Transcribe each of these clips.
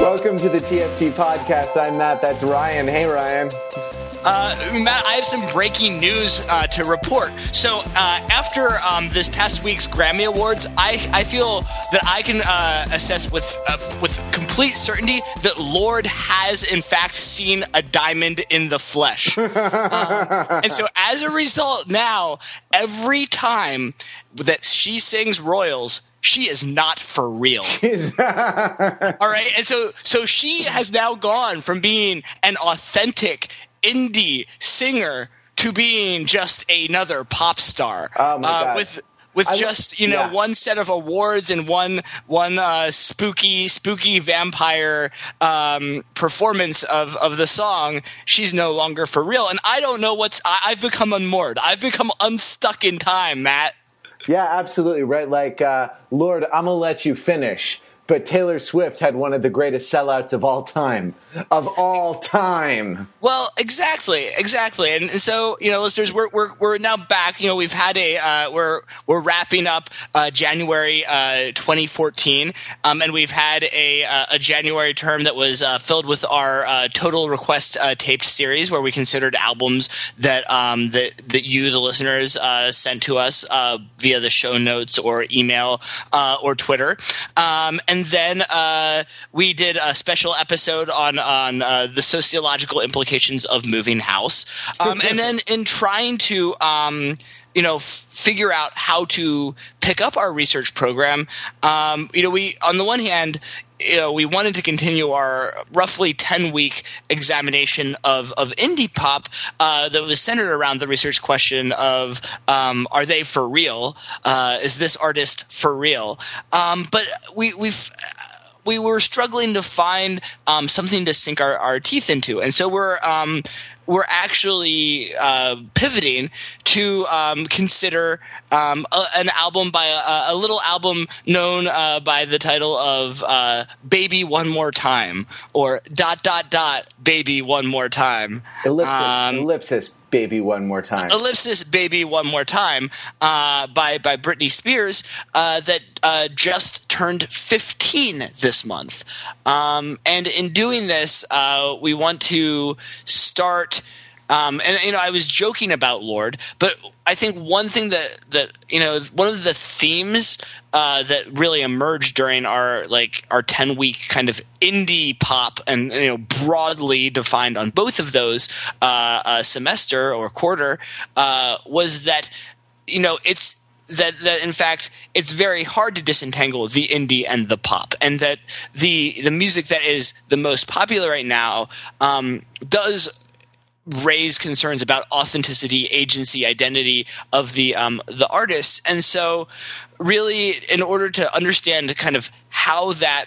Welcome to the TFT podcast. I'm Matt. That's Ryan. Hey, Ryan. Uh, Matt, I have some breaking news uh, to report. So, uh, after um, this past week's Grammy Awards, I, I feel that I can uh, assess with uh, with complete certainty that Lorde has, in fact, seen a diamond in the flesh. Um, and so, as a result, now every time that she sings Royals, she is not for real. All right, and so so she has now gone from being an authentic indie singer to being just another pop star. Oh my uh, God. With with I just you know yeah. one set of awards and one one uh, spooky spooky vampire um, performance of of the song, she's no longer for real. And I don't know what's I, I've become unmoored. I've become unstuck in time, Matt. Yeah, absolutely. Right. Like, uh, Lorde, I'm to let you finish. But Taylor Swift had one of the greatest sellouts of all time. Of all time. Well, exactly, exactly, and, so you know, listeners, we're, we're we're now back. You know, we've had a uh, we're we're wrapping up uh, January uh, 2014, um, and we've had a uh, a January term that was uh, filled with our uh, total request taped series, where we considered albums that um, that that you, the listeners, sent to us uh, via the show notes or email or Twitter, um, and then uh, we did a special episode on on uh, the sociological implications of moving house, um, and then in trying to. Um, you know, f- figure out how to pick up our research program. Um, you know, we on the one hand, you know, we wanted to continue our roughly ten week examination of of indie pop uh, that was centered around the research question of um, are they for real? Uh, is this artist for real? Um, but we we've we were struggling to find um, something to sink our, our teeth into, and so we're um, we're actually uh, pivoting to um, consider um, a, an album by a, a little album known uh, by the title of uh, "Baby One More Time" or "Dot Dot Dot Baby One More Time." Ellipsis. Um, ellipsis, baby, one more time. Ellipsis Baby One More Time uh, by, by Britney Spears uh, that uh, just turned 15 this month. Um, and in doing this, uh, we want to start. Um, and you know, I was joking about Lorde, but I think one thing that that you know, one of the themes uh, that really emerged during our like our ten week kind of indie pop, and you know, broadly defined on both of those uh, uh, semester or quarter, uh, was that you know it's that that in fact it's very hard to disentangle the indie and the pop, and that the the music that is the most popular right now um, does raise concerns about authenticity, agency, identity of the um, the artists, and so really, in order to understand kind of how that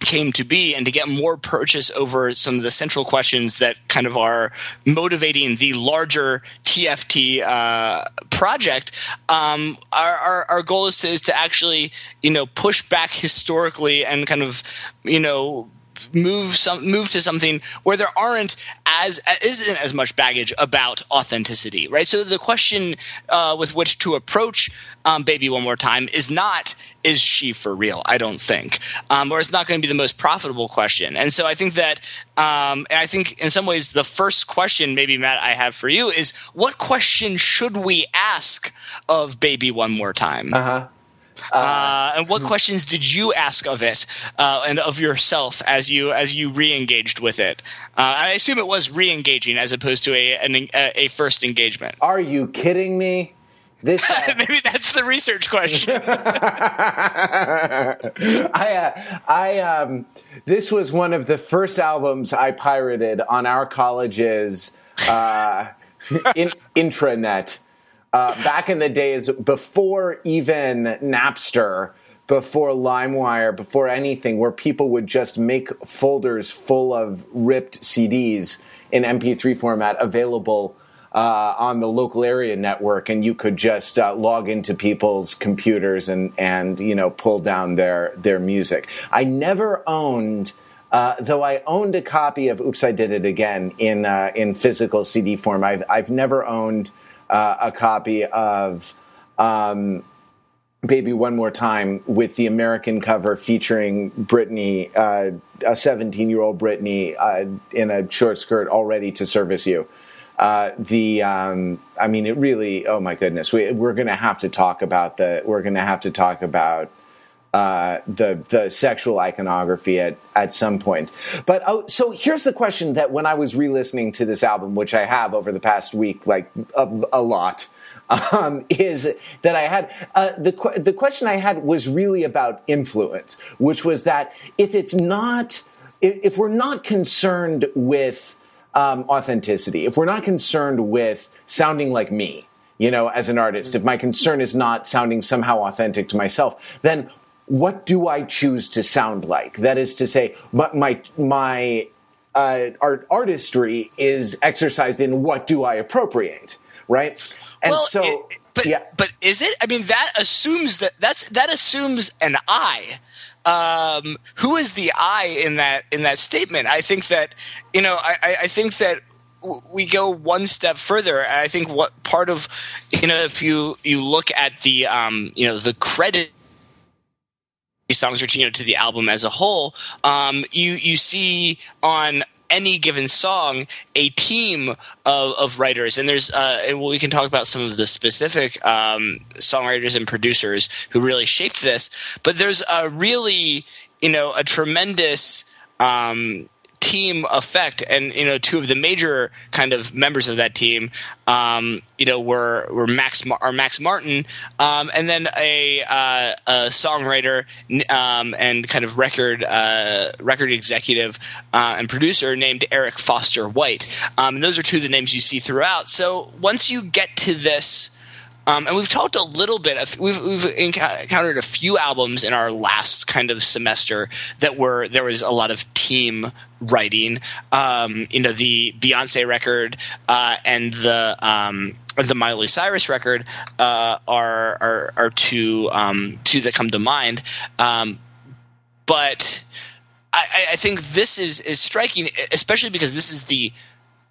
came to be and to get more purchase over some of the central questions that kind of are motivating the larger TFT uh, project, um, our, our, our goal is to, is to actually, you know, push back historically and kind of, you know, move some move to something where there aren't as isn't as much baggage about authenticity, right? So the question uh, with which to approach um, "Baby One More Time" is not "Is she for real?" I don't think, um, or it's not going to be the most profitable question. And so I think that, um, and I think in some ways the first question, maybe Matt, I have for you is what question should we ask of "Baby One More Time"? Uh-huh. Uh, and what questions did you ask of it uh, and of yourself as you as you re-engaged with it? Uh, I assume it was re-engaging as opposed to a an, a, a first engagement. Are you kidding me? This Maybe that's the research question. I, uh, I, um, this was one of the first albums I pirated on our college's uh, in, intranet. Uh, back in the days before even Napster, before LimeWire, before anything, where people would just make folders full of ripped CDs in MP3 format available uh, on the local area network, and you could just uh, log into people's computers and and you know pull down their their music. I never owned. Uh, though I owned a copy of "Oops, I Did It Again" in uh, in physical CD form, I've I've never owned uh, a copy of um, Baby One More Time with the American cover featuring Britney, uh, a 17 year old Britney uh, in a short skirt, all ready to service you. Uh, the, um, I mean, it really, oh my goodness, we, we're going to have to talk about the, we're going to have to talk about uh, the the sexual iconography at at some point. But oh, so here's the question that when I was re-listening to this album, which I have over the past week, like a, a lot, um, is that I had uh, the the question I had was really about influence, which was that if it's not if, we're not concerned with um, authenticity, if we're not concerned with sounding like me, you know, as an artist, if my concern is not sounding somehow authentic to myself, then what do I choose to sound like? That is to say, my my, my uh, art artistry is exercised in what do I appropriate, right? And well, so, it, but yeah. but is it? I mean, that assumes that that's that assumes an I. Um, who is the I in that in that statement? I think that you know, I, I think that we go one step further. I think what part of you know, if you you look at the um, you know the credit songs to, you know to the album as a whole, um, you you see on any given song a team of, of writers. And there's uh, and we can talk about some of the specific um, songwriters and producers who really shaped this. But there's a really you know a tremendous um, team effect, and you know, two of the major kind of members of that team, um, you know, were were Max or Max Martin, um, and then a, uh, a songwriter um, and kind of record uh, record executive uh, and producer named Eric Foster White. Um, and those are two of the names you see throughout. So once you get to this um, and we've talked a little bit. We've, we've encountered a few albums in our last kind of semester that were there was a lot of team writing. Um, you know, the Beyonce record uh, and the um, the Miley Cyrus record uh, are, are are two um, two that come to mind. Um, but I, I think this is is striking, especially because this is the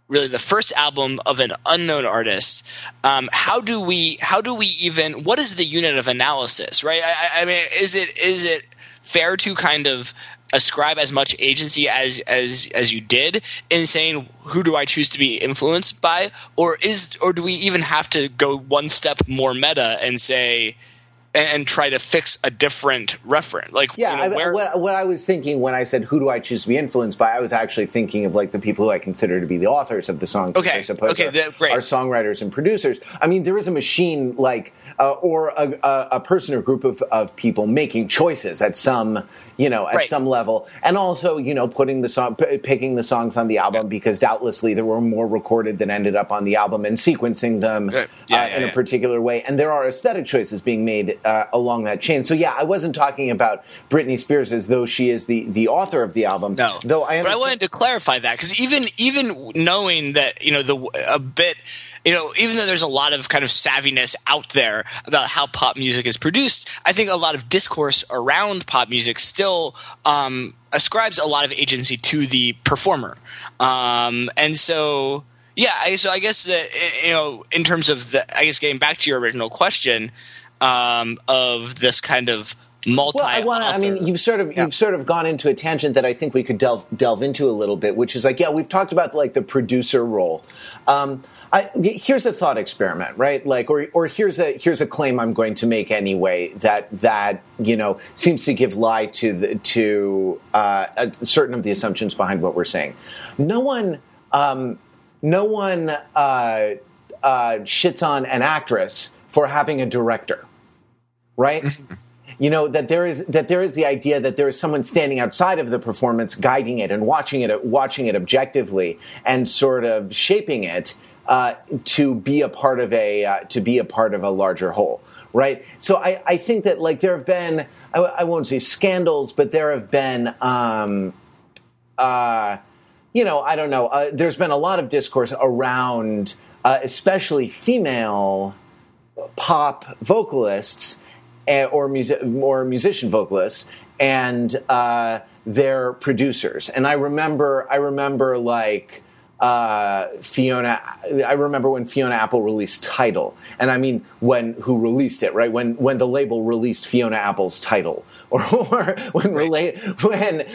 really the first album of an unknown artist. Um, how do we how do we even what is the unit of analysis right? I, I, mean is it is it fair to kind of ascribe as much agency as as as you did in saying who do I choose to be influenced by? Or is or do we even have to go one step more meta and say and, try to fix a different referent. Like, yeah, you know, where- I, what, what, I was thinking when I said who do I choose to be influenced by, I was actually thinking of like the people who I consider to be the authors of the song. Okay, I suppose okay, are, the, great. are songwriters and producers. I mean, there is a machine like uh, or a, a, a, person or group of, of people making choices at some you know, at right. some level, and also you know putting the song, p- picking the songs on the album yeah. because doubtlessly there were more recorded than ended up on the album, and sequencing them yeah, uh, yeah, in a particular way, and there are aesthetic choices being made uh, along that chain. So yeah, I wasn't talking about Britney Spears as though she is the the author of the album. No, though I, but I wanted to clarify that because even even knowing that you know the a bit you know, even though there's a lot of kind of savviness out there about how pop music is produced, I think a lot of discourse around pop music still um, ascribes a lot of agency to the performer. Um, and so, yeah, I, so I guess that, you know, in terms of the, I guess getting back to your original question um, of this kind of multi. Well, I want I mean, you've sort of yeah. you've sort of gone into a tangent that I think we could delve delve into a little bit, which is like, yeah, we've talked about like the producer role. Um, I, here's a thought experiment, right? Like, or or here's a here's a claim I'm going to make anyway that that you know seems to give lie to the, to uh, certain of the assumptions behind what we're saying. No one, um, no one uh, uh, shits on an actress for having a director, right? you know that there is that there is the idea that there is someone standing outside of the performance guiding it and watching it watching it objectively and sort of shaping it uh, to be a part of a uh, to be a part of a larger whole, right? So I, I think that like there have been I, I won't say scandals, but there have been. Um, uh, you know, I don't know. Uh, there's been a lot of discourse around, uh, especially female pop vocalists eh, or music or musician vocalists and their producers. And I remember, I remember like uh, Fiona. I remember when Fiona Apple released Tidal, and I mean when who released it, right? When when the label released Fiona Apple's Tidal, or, or when rela- when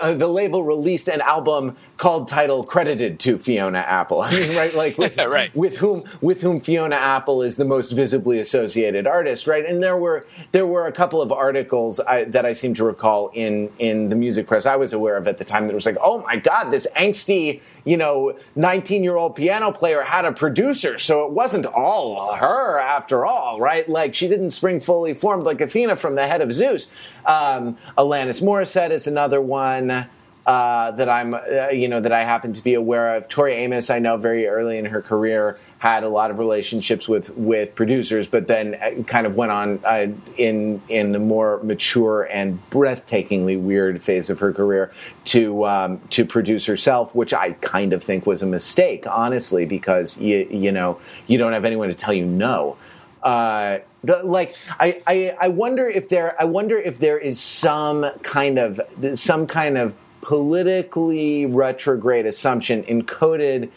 uh, the label released an album called Tidal credited to Fiona Apple. I mean, right, like with, right. with whom with whom Fiona Apple is the most visibly associated artist, right? And there were there were a couple of articles I, that I seem to recall in in the music press I was aware of at the time that was like, oh my god, this angsty you know, 19 year old piano player had a producer, so it wasn't all her after all, right? Like she didn't spring fully formed like Athena from the head of Zeus. Um, Alanis Morissette is another one uh, that I'm, uh, you know, that I happen to be aware of. Tori Amos, I know very early in her career had a lot of relationships with with producers, but then uh, kind of went on uh, in in the more mature and breathtakingly weird phase of her career to um, to produce herself, which I kind of think was a mistake, honestly, because you you know you don't have anyone to tell you no. Like I, I, I wonder if there I wonder if there is some kind of some kind of politically retrograde assumption encoded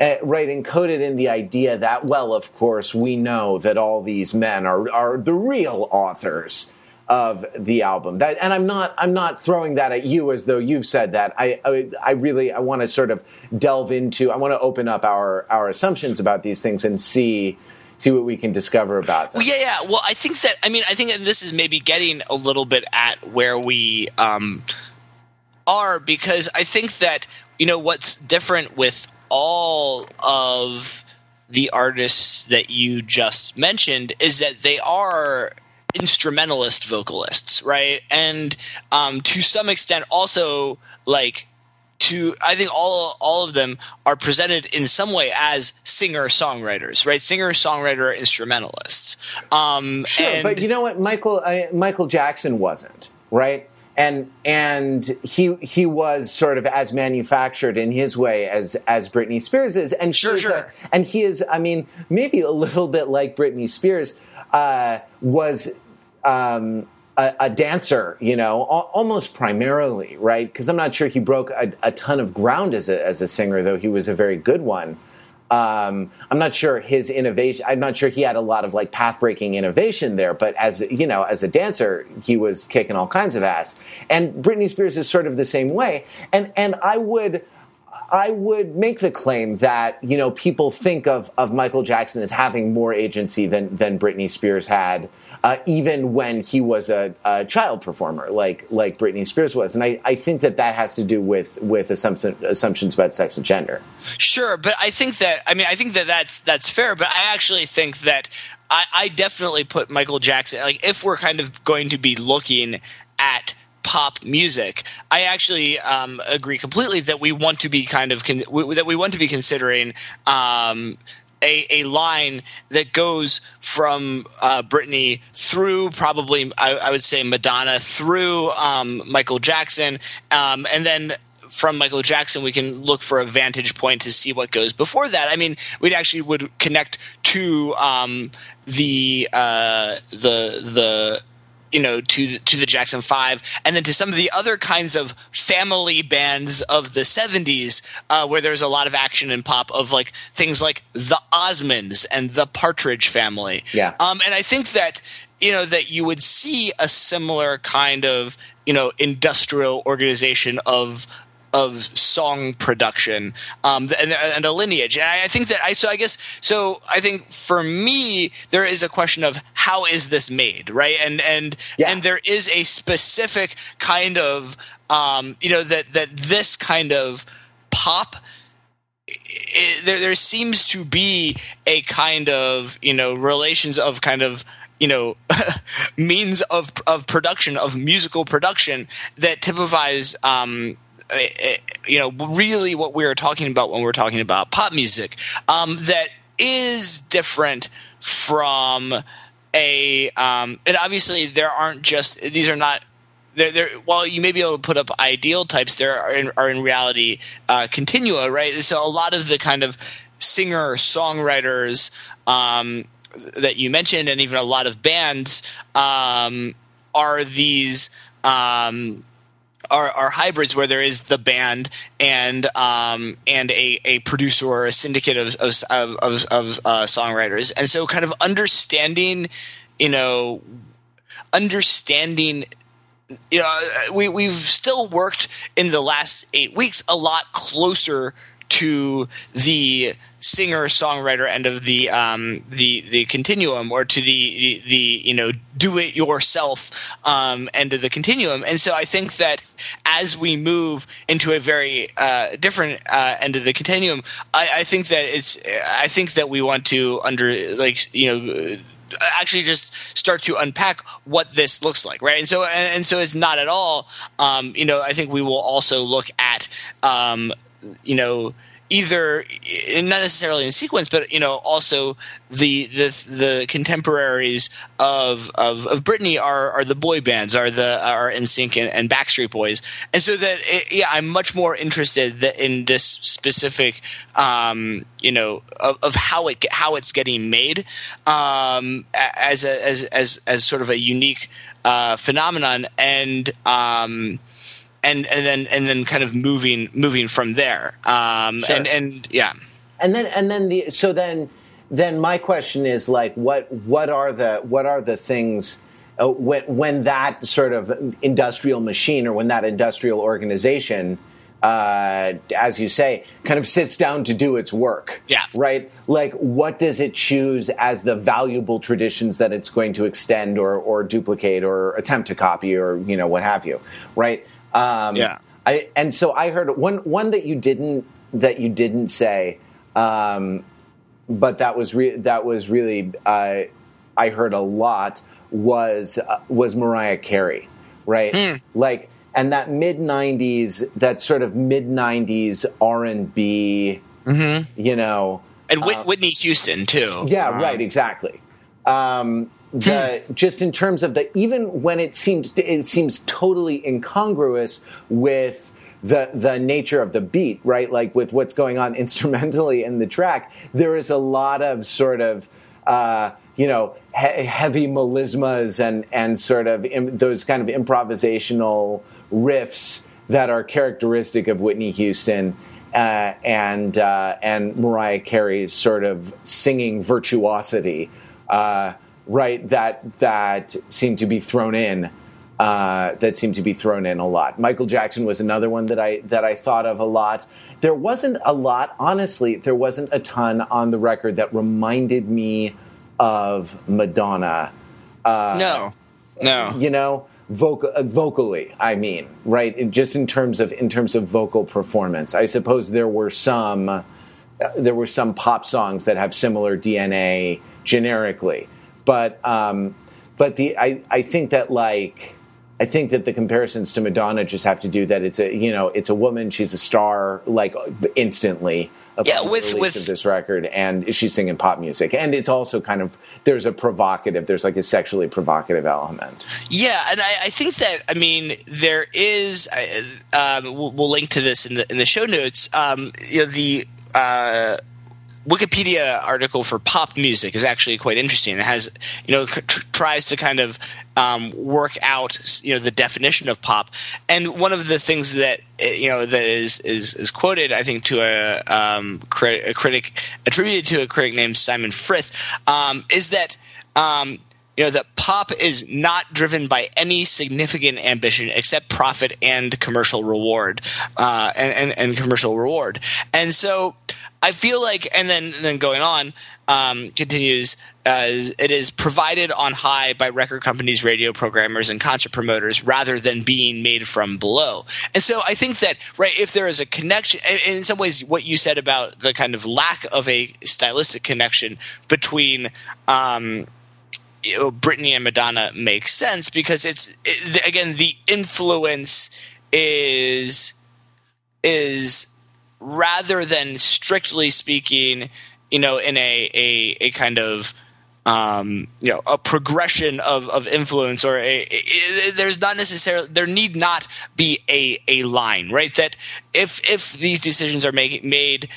uh, right encoded in the idea that well of course we know that all these men are are the real authors of the album. That and i'm not i'm not throwing that at you as though you've said that. I i, I really i want to sort of delve into i want to open up our our assumptions about these things and see see what we can discover about them. Well, yeah, yeah. Well, I think that I mean I think that this is maybe getting a little bit at where we um, are because I think that you know what's different with all of the artists that you just mentioned is that they are instrumentalist vocalists, right? And um, to some extent, also like to I think all all of them are presented in some way as singer songwriters, right? Singer songwriter instrumentalists. Um, sure, and, but you know what, Michael I, Michael Jackson wasn't right and and he he was sort of as manufactured in his way as as Britney Spears is, and sure, sure. A, and he is, I mean, maybe a little bit like Britney Spears uh, was. Um, a, a, dancer, you know, almost primarily, right? Because I'm not sure he broke a, a ton of ground as a, as a singer, though he was a very good one. Um, I'm not sure his innovation. I'm not sure he had a lot of like path breaking innovation there, but as you know, as a dancer, he was kicking all kinds of ass. And Britney Spears is sort of the same way. And and I would. I would make the claim that you know people think of, of Michael Jackson as having more agency than than Britney Spears had uh, even when he was a, a, child performer, like like Britney Spears was. And I, I think that that has to do with with assumption, assumptions about sex and gender. Sure, but I think that I mean I think that that's that's fair. But I actually think that I, I definitely put Michael Jackson like if we're kind of going to be looking at pop music. I actually um, agree completely that we want to be kind of con- that we want to be considering um, a, a line that goes from uh, Britney through probably I, I, would say Madonna through um, Michael Jackson, um, and then from Michael Jackson we can look for a vantage point to see what goes before that. I mean, we'd actually would connect to um, the uh, the the you know to the, to the Jackson 5 and then to some of the other kinds of family bands of the 70s uh, where there's a lot of action and pop of like things like the Osmonds and the Partridge family. Yeah. Um, and I think that you know that you would see a similar kind of you know industrial organization of of song production um, and, and, a lineage. And I, I, think that I so I guess so. I think for me there is a question of how is this made, right? And and yeah. and there is a specific kind of um, you know that that this kind of pop. It, there, there seems to be a kind of you know relations of kind of you know means of of production of musical production that typifies um, you know, really what we were talking about when we were talking about pop music um, that is different from a. Um, and obviously, there aren't just these are not. They're, they're, while you may be able to put up ideal types, there are in, are in reality uh, continua, right? So a lot of the kind of singer songwriters um, that you mentioned, and even a lot of bands, um, are these um, are, are hybrids where there is the band and um, and a, a producer or a syndicate of of, of, of uh, songwriters, and so kind of understanding, you know, understanding you know, we we've still worked in the last eight weeks a lot closer to the singer songwriter end of the um, the the continuum, or to the, the, the you know do it yourself um, end of the continuum. And so I think that as we move into a very uh, different uh, end of the continuum, I, I think that it's I think that we want to under like you know actually just start to unpack what this looks like, right? And so, and, and so it's not at all. Um, you know, I think we will also look at, um, you know, either not necessarily in sequence, but you know also the the the contemporaries of of, of Britney are are the boy bands, are the are NSYNC and, and Backstreet Boys, and so that it, yeah, I'm much more interested in this specific um, you know of, of, how it how it's getting made um, as a as as as sort of a unique uh, phenomenon and. Um, and and then and then kind of moving moving from there. Um, sure. And and yeah, and then and then the so then then my question is like what what are the what are the things uh, when when that sort of industrial machine or when that industrial organization uh, as you say, kind of sits down to do its work. Yeah. Right? Like, what does it choose as the valuable traditions that it's going to extend or, or duplicate or attempt to copy or, you know, what have you? Right? Um, yeah. I, and so I heard one one that you didn't that you didn't say, um, but that was re- that was really uh, I heard a lot was uh, was Mariah Carey, right? Hmm. Like and that mid '90s, that sort of mid '90s R and B, mm-hmm. you know, and Whit- uh, Whitney Houston too. Yeah, um, right, exactly. Um, the hmm. just in terms of the even when it seems it seems totally incongruous with the the nature of the beat, right? Like with what's going on instrumentally in the track, there is a lot of sort of uh, you know he- heavy melismas and and sort of Im- those kind of improvisational riffs that are characteristic of Whitney Houston. Uh, and uh, and Mariah Carey's sort of singing virtuosity, uh, right that that seem to be thrown in uh, that seem to be thrown in a lot. Michael Jackson was another one that I that I thought of a lot. There wasn't a lot, honestly. There wasn't a ton on the record that reminded me of Madonna. Uh, no, no. You know, vocal, uh, vocally. I mean, right? Just in terms of in terms of vocal performance, I suppose there were some uh, there were some pop songs that have similar DNA generically but um, but the I, I think that like I think that the comparisons to Madonna just have to do that it's a you know it's a woman she's a star like instantly yeah, with, with of this record and she's singing pop music. And it's also kind of there's a provocative there's like a sexually provocative element. Yeah and I, I think that I mean there is um, we'll, we'll, link to this in the in the show notes. Um, you know the uh, Wikipedia article for pop music is actually quite interesting. It has, you know, tr- tries to kind of um, work out, you know, the definition of pop. And one of the things that you know that is is, is quoted, I think, to a, um, crit- a critic attributed to a critic named Simon Frith, um, is that. Um, you know that pop is not driven by any significant ambition except profit and commercial reward uh, and, and, and commercial reward and so I feel like, and then then going on, um, continues as it is provided on high by record companies, radio programmers, and concert promoters, rather than being made from below. And so I think that right, if there is a connection, in some ways, what you said about the kind of lack of a stylistic connection between. Um, you know, Britney and Madonna makes sense because it's it, again the influence is is rather than strictly speaking, you know, in a a, a kind of um, you know a progression of, of influence or a, a, there's not necessarily there need not be a, a line right? That if if these decisions are make, made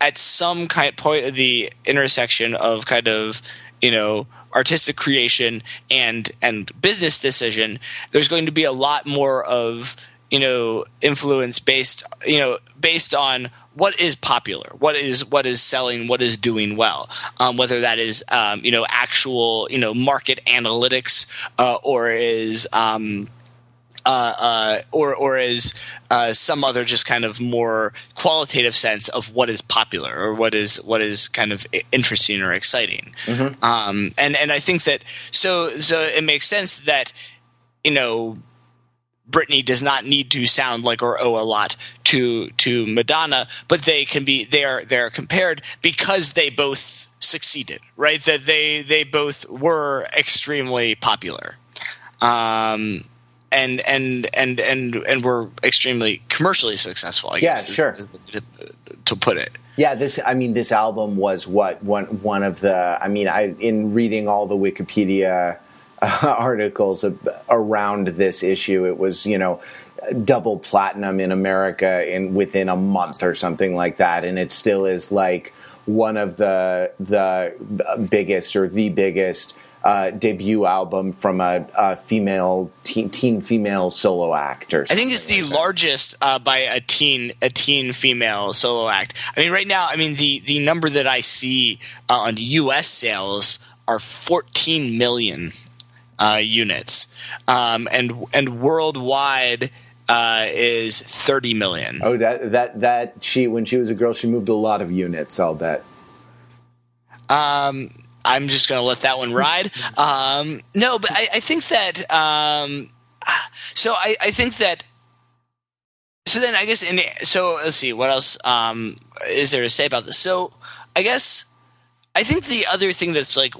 at some kind point of the intersection of kind of you know artistic creation and and business decision there's going to be a lot more of you know influence based you know based on what is popular, what is what is selling, what is doing well. Um, whether that is um, you know actual you know market analytics uh, or is um, uh, uh, or or is uh, some other just kind of more qualitative sense of what is popular or what is what is kind of interesting or exciting. Mm-hmm. Um, and and I think that so so it makes sense that you know Britney does not need to sound like or owe a lot to to Madonna, but they can be they are they are compared because they both succeeded, right? That they they both were extremely popular. Um, and and and and and were extremely commercially successful. I guess, yeah, sure. Is, is to put it. Yeah, this. I mean, this album was what one one of the. I mean, I in reading all the Wikipedia uh, articles around this issue, it was you know double platinum in America in within a month or something like that, and it still is like one of the the biggest or the biggest uh, debut album from a, a female teen, teen, female solo act. Or I think it's the like largest uh, by a teen a teen female solo act. I mean, right now, I mean the the number that I see uh, on U.S. sales are 14 million uh, units, um, and and worldwide. Uh, is 30 million. Oh, that that that she when she was a girl, she moved a lot of units. I'll bet. Um, I'm just going to let that one ride. Um, no, but I, I think that. Um, so I, I, think that. So then I guess in so let's see what else um, is there to say about this. So I guess I think the other thing that's like.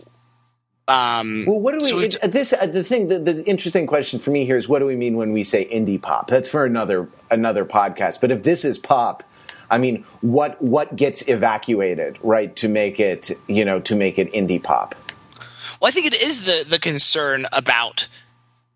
Um, well, what do we? So it, this uh, the thing. The, the interesting question for me here is what do we mean when we say indie pop? That's for another another podcast. But if this is pop, I mean, what what gets evacuated, right, to make it, you know, to make it indie pop? Well, I think it is the the concern about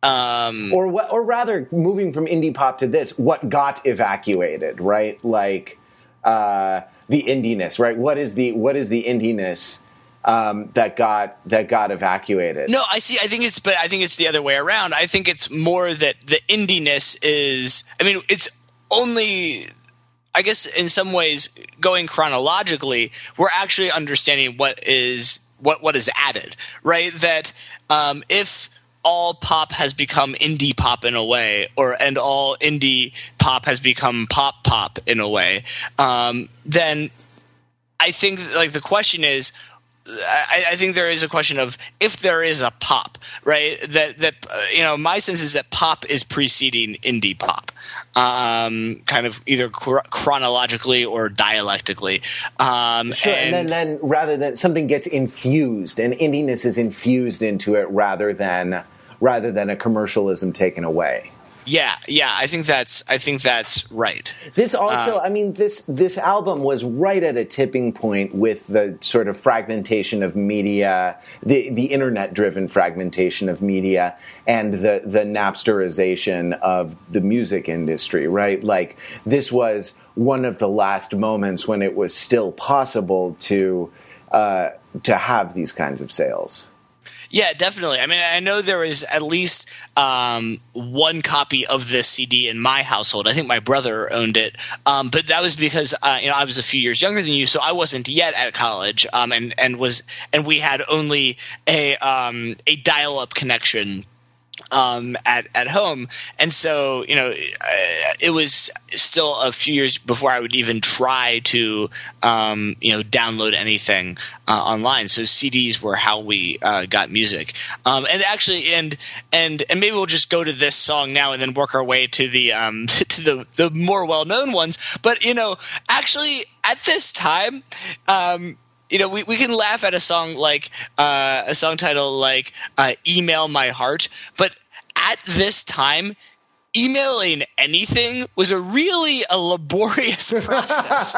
um, or what, or rather, moving from indie pop to this, what got evacuated, right? Like uh, the indiness, right? What is the what is the indiness um, that got that got evacuated? No, I see. I think it's, but I think it's the other way around. I think it's more that the indiness is. I mean, it's only I guess in some ways, going chronologically, we're actually understanding what is what what is added, right? That um, if all pop has become indie pop in a way, or and all indie pop has become pop pop in a way, um, then I think like the question is I, I, think there is a question of if there is a pop, right? That that uh, you know, my sense is that pop is preceding indie pop, um, kind of either cr- chronologically or dialectically. Um, sure, and, and, then, then rather than something gets infused, and indiness is infused into it rather than rather than a commercialism taken away. Yeah, yeah, I think that's I think that's right. This also, uh, I mean, this this album was right at a tipping point with the sort of fragmentation of media, the the internet driven fragmentation of media, and the the Napsterization of the music industry. Right, like this was one of the last moments when it was still possible to uh, to have these kinds of sales. Yeah, definitely. I mean, I know there was at least um, one copy of this CD in my household. I think my brother owned it, um, but that was because uh, you know I was a few years younger than you, so I wasn't yet at college, um, and and was and we had only a um, a dial up connection um, at at home, and so you know it was still a few years before I would even try to um, you know download anything uh, online. So CDs were how we uh, got music, um, and actually, and and and maybe we'll just go to this song now and then work our way to the um, to the the more well known ones. But you know, actually, at this time. Um, you know, we, we can laugh at a song like uh, a song title like uh, "Email My Heart," but at this time, emailing anything was a really a laborious process.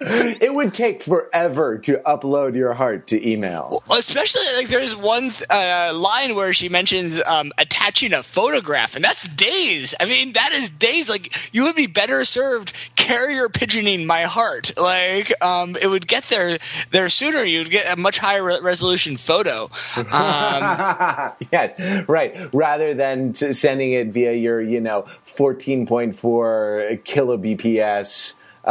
it would take forever to upload your heart to email. Especially like there's one uh, line where she mentions um, attaching a photograph, and that's days. I mean, that is days. Like you would be better served carrier pigeoning my heart. Like um, it would get there there sooner. You'd get a much higher re- resolution photo. Um, yes, right. Rather than sending it via your, you know, 14.4 kilobps uh,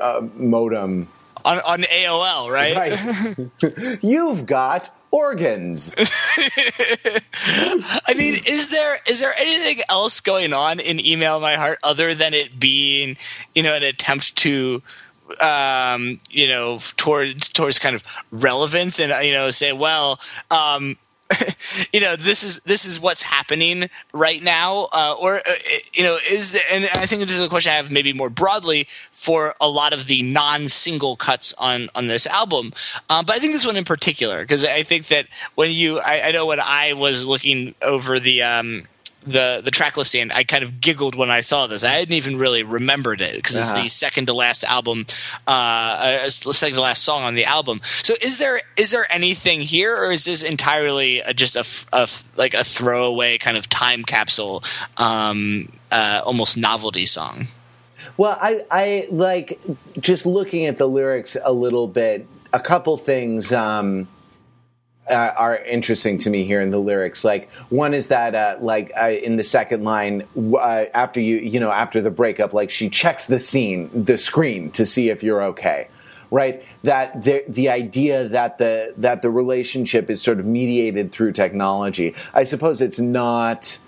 uh, modem on, on AOL, right? Right. You've got organs. I mean, is there is there anything else going on in email my heart other than it being, you know, an attempt to um, you know, towards towards kind of relevance and you know, say, well, um, you know this is this is what's happening right now uh, or uh, you know is and i think this is a question i have maybe more broadly for a lot of the non-single cuts on on this album. Um, but i think this one in particular because i think that when you I, I, know when i was looking over the um, the the track listing, I kind of giggled when I saw this. I hadn't even really remembered it because uh-huh. it's the second to last album, uh, uh second to last song on the album. So, is there is there anything here, or is this entirely a, just a, a, like a throwaway kind of time capsule, um, uh, almost novelty song? Well, I I like just looking at the lyrics a little bit. A couple things. Um, uh, are interesting to me here in the lyrics. Like one is that uh, like uh, in the second line uh, after you you know after the breakup, like she checks the scene, the screen to see if you're okay. Right, that the the idea that the that the relationship is sort of mediated through technology. I suppose it's not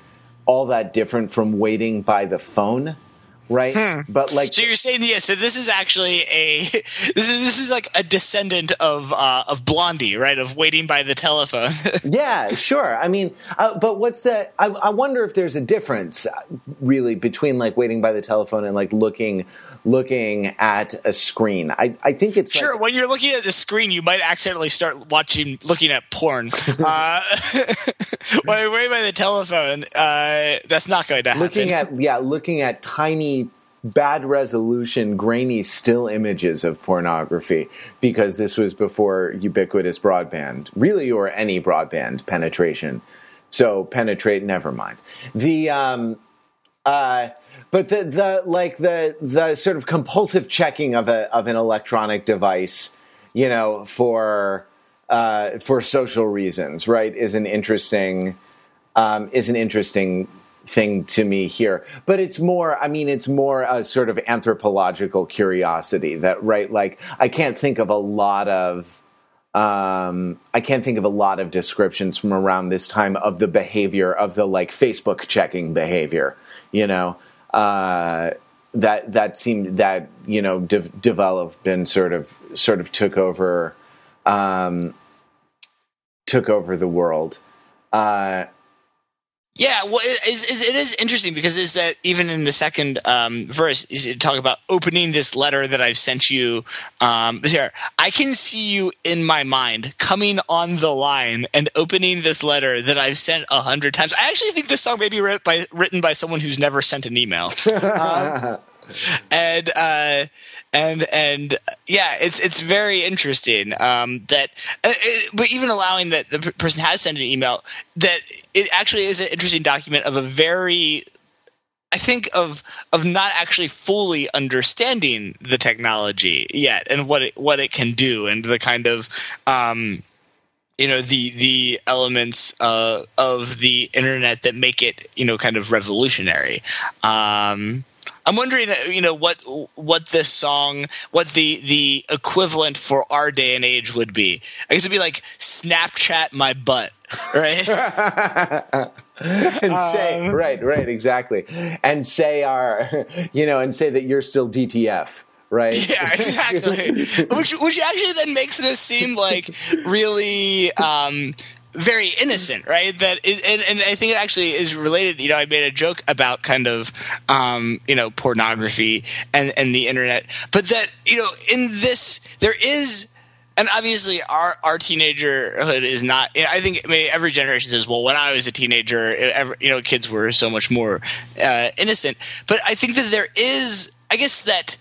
all that different from waiting by the phone right? Hmm. But like, so you're saying, yeah. So this is actually a this is this is like a descendant of uh, of Blondie, right? Of waiting by the telephone. yeah, sure. I mean, uh, but what's the? I, I wonder if there's a difference, uh, really, between like waiting by the telephone and like looking looking at a screen. I, I think it's sure like, when you're looking at the screen, you might accidentally start watching, looking at porn. uh, when you're waiting by the telephone, uh, that's not going to happen. Looking at yeah, looking at tiny bad resolution, grainy still images of pornography because this was before ubiquitous broadband, really, or any broadband penetration. So penetrate, never mind. The um, uh, but the the like the the sort of compulsive checking of a of an electronic device, you know, for uh, for social reasons, right, is an interesting um, is an interesting thing to me here. But it's more, I mean, it's more a sort of anthropological curiosity that, right, like I can't think of a lot of. Um, I can't think of a lot of descriptions from around this time of the behavior of the like Facebook checking behavior, you know, uh, that that seemed that you know de- developed and sort of sort of took over um, took over the world. Uh, yeah, well, it is, it is interesting because is that even in the second um, verse, is it talk about opening this letter that I've sent you. Um, here, I can see you in my mind coming on the line and opening this letter that I've sent a hundred times. I actually think this song may be written by, written by someone who's never sent an email. Um, and uh, and and yeah, it's it's very interesting um, that, uh, it, but even allowing that the person has sent an email, that it actually is an interesting document of a very I think of of not actually fully understanding the technology yet and what it what it can do and the kind of um, you know the the elements uh, of the internet that make it you know kind of revolutionary. Um, I'm wondering, uh, you know, what what this song, what the the equivalent for our day and age would be. I guess it'd be like Snapchat my butt, right? and say um, right, right, exactly, and say our, you know, and say that you're still DTF right? Yeah, exactly. which which actually then makes this seem like really um, very innocent, right? That and, and I think it actually is related. You know, I made a joke about kind of um, you know pornography and and the internet, but that you know in this there is and obviously our our teenagerhood is not i think I mean, every generation says well when i was a teenager every, you know kids were so much more uh, innocent but i think that there is i guess that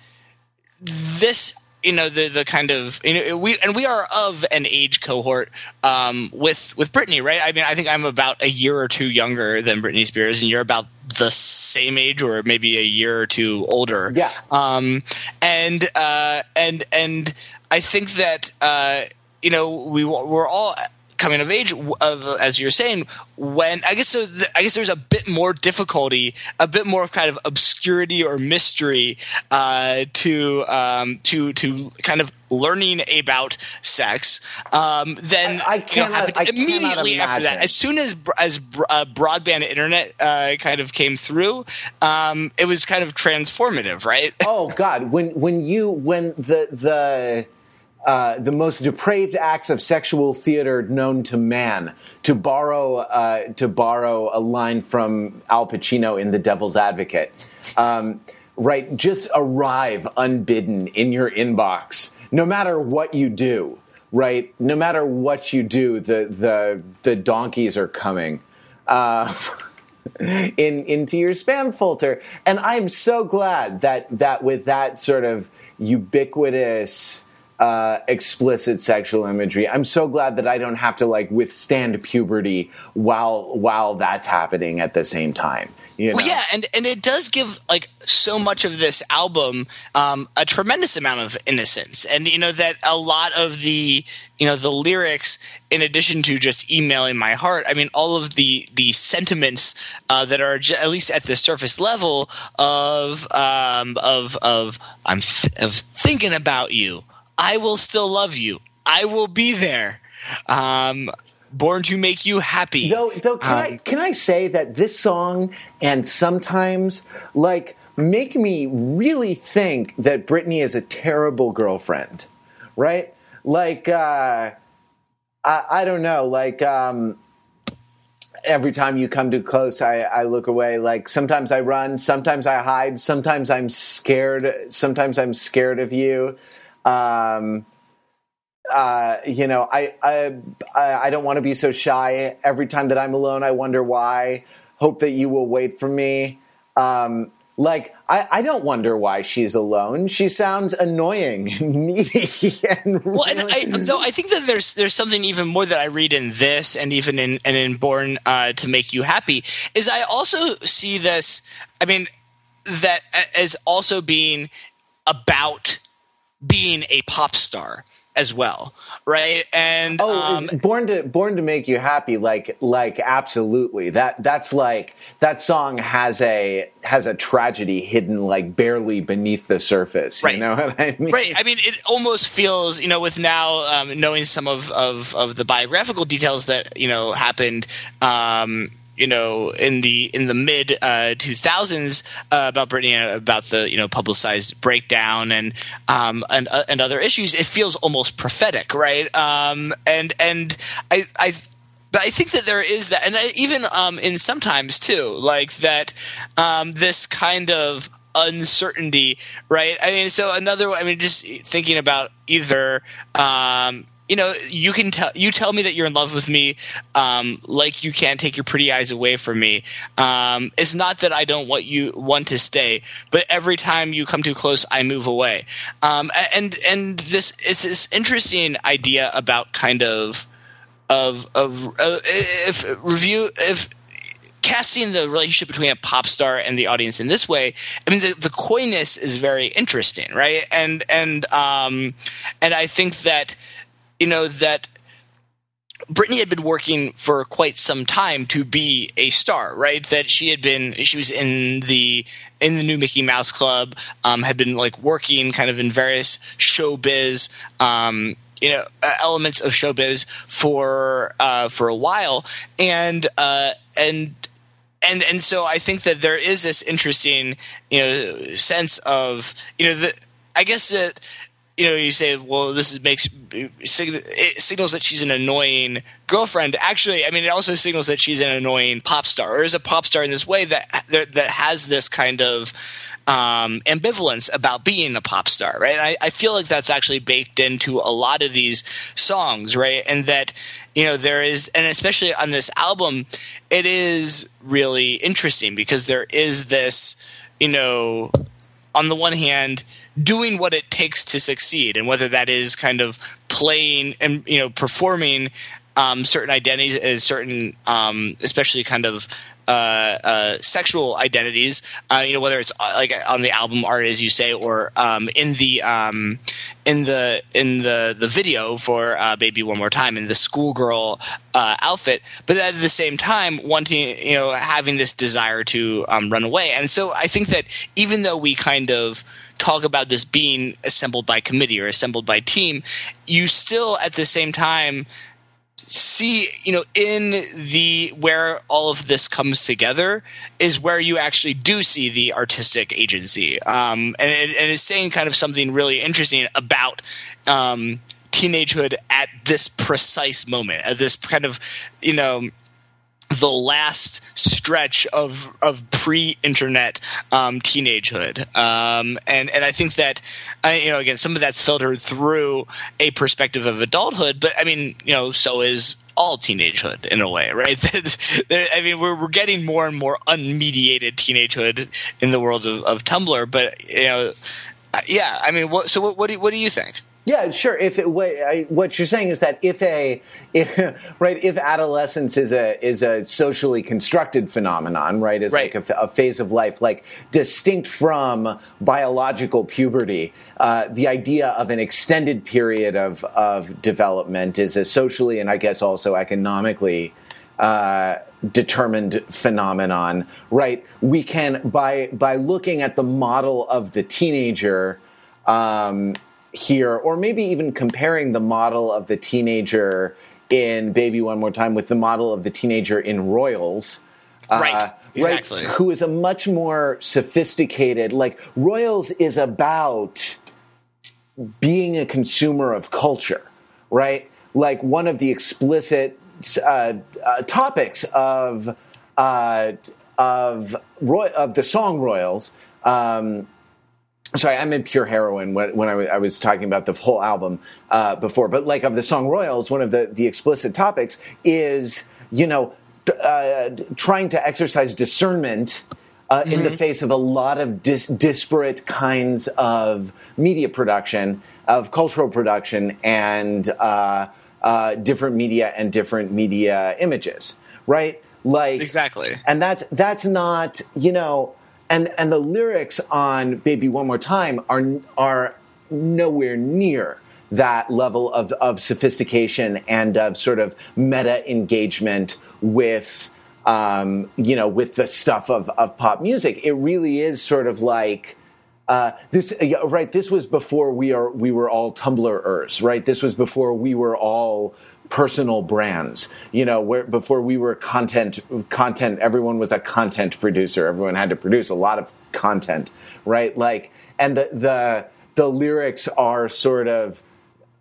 this you know the the kind of you know we and we are of an age cohort um, with with Britney, right? I mean, I think I'm about a year or two younger than Britney Spears, and you're about the same age or maybe a year or two older. Yeah. Um, and uh, and and I think that uh, you know we we're all coming of age of, as you're saying when i guess so th- i guess there's a bit more difficulty a bit more of kind of obscurity or mystery uh, to um, to to kind of learning about sex um, then I- I you know, immediately after that. As soon as as br- uh, broadband internet uh, kind of came through um, it was kind of transformative right? Oh God, when when you when the the uh, the most depraved acts of sexual theater known to man, to borrow uh, to borrow a line from Al Pacino in The Devil's Advocate, um, right? Just arrive unbidden in your inbox, no matter what you do. Right, no matter what you do, the the the donkeys are coming. Uh, in into your spam filter. And I'm so glad that that with that sort of ubiquitous uh, explicit sexual imagery, I'm so glad that I don't have to like withstand puberty while while that's happening at the same time. You know? Well, yeah, and and it does give like so much of this album um, a tremendous amount of innocence, and you know that a lot of the you know the lyrics, in addition to just emailing my heart, I mean all of the the sentiments uh, that are j- at least at the surface level of um, of of I'm th- of thinking about you. I will still love you. I will be there. Um, born to make you happy. Though, though, can, I, Um, can I say that this song and sometimes like make me really think that Britney is a terrible girlfriend, right? Like, uh, I, I don't know, like. Um, Every time you come too close, I, I look away. Like sometimes I run, sometimes I hide, sometimes I'm scared. Sometimes I'm scared of you. Um, uh, you know, I I I don't want to be so shy. Every time that I'm alone, I wonder why. Hope that you will wait for me. Um, like I, I don't wonder why she's alone. She sounds annoying and needy and Well, and I, though I think that there's there's something even more that I read in this, and even in and in Born uh, to Make You Happy, is I also see this. I mean, that as also being about being a pop star as well, right? And Oh, um, born to born to make you happy. Like like absolutely. That that's like that song has a has a tragedy hidden like barely beneath the surface. Right. You know what I mean? Right. I mean, it almost feels, you know, with now um, knowing some of, of, of the biographical details that you know happened, um, you know, in the in the mid two thousands uh, about Britney, uh, about the you know publicized breakdown and um, and uh, and other issues. It feels almost prophetic, right? Um, and and I I. But I think that there is that, and I, even um, in sometimes too, like that, um, this kind of uncertainty, right? I mean, so another, I mean, just thinking about either, um, you know, you can tell you tell me that you're in love with me, um, like you can't take your pretty eyes away from me. Um, it's not that I don't want you want to stay, but every time you come too close, I move away. Um, and and this it's this interesting idea about kind of of of uh, if review if casting the relationship between a pop star and the audience in this way i mean the, the coyness is very interesting right and and um and i think that you know that Britney had been working for quite some time to be a star, right? That she had been, she was in the in the new Mickey Mouse Club, um, had been like working kind of in various showbiz, um, you know, elements of showbiz for uh, for a while, and uh, and and and so I think that there is this interesting, you know, sense of you know the I guess that you know you say well this is, makes it signals that she's an annoying girlfriend. Actually, I mean it also signals that she's an annoying pop star or is a pop star in this way that that, has this kind of um, ambivalence about being a pop star, right? I, I feel like that's actually baked into a lot of these songs, right? And that you know there is, and especially on this album, it is really interesting because there is this, you know, on the one hand, doing what it takes to succeed, and whether that is kind of playing and you know performing um, certain identities as certain, um, especially kind of uh, uh, sexual identities. Uh, you know, whether it's uh, like on the album art, as you say, or um, in the um, in the in the the video for uh, "Baby One More Time" in the schoolgirl uh, outfit, but at the same time wanting, you know, having this desire to um, run away. And so, I think that even though we kind of talk about this being assembled by committee or assembled by team, you still at the same time see you know in the where all of this comes together is where you actually do see the artistic agency. Um, and, it, and it's saying kind of something really interesting about um, teenagehood at this precise moment at this kind of you know the last stretch of of pre-internet um, teenagehood, um, and and I think that uh, you know again some of that's filtered through a perspective of adulthood, but I mean you know so is all teenagehood in a way, right? I mean, we're we're getting more and more unmediated teenagehood in the world of, of Tumblr, but you know, yeah. I mean, what, so what, what do what do you think? Yeah, sure. If it, what, I, what you're saying is that if a if, right if adolescence is a is a socially constructed phenomenon, right, is right. like a, a, phase of life, like distinct from biological puberty, uh, the idea of an extended period of of development is a socially and I guess also economically uh, determined phenomenon, right? We can by by looking at the model of the teenager. Um, here, or maybe even comparing the model of the teenager in Baby One More Time with the model of the teenager in Royals. Uh, right. Uh, exactly. Right, who is a much more sophisticated, like, Royals is about being a consumer of culture, right? Like, one of the explicit uh, uh, topics of, uh, of, Roy- of the song Royals. Um, sorry, I'm in Pure Heroine when, when I, w- I was talking about the whole album uh, before. But like of the song Royals, one of the, the explicit topics is, you know, uh, trying to exercise discernment uh, mm-hmm. in the mm-hmm. face of a lot of dis- disparate kinds of media production, of cultural production, and uh, uh, different media and different media images, right? Like exactly, and that's that's not you know and and the lyrics on "Baby One More Time" are are nowhere near that level of of sophistication and of sort of meta engagement with um, you know with the stuff of of pop music. It really is sort of like. Uh, this right. This was before we are we were all Tumblrers, right? This was before we were all personal brands. You know, where before we were content content, everyone was a content producer. Everyone had to produce a lot of content, right? Like, and the the the lyrics are sort of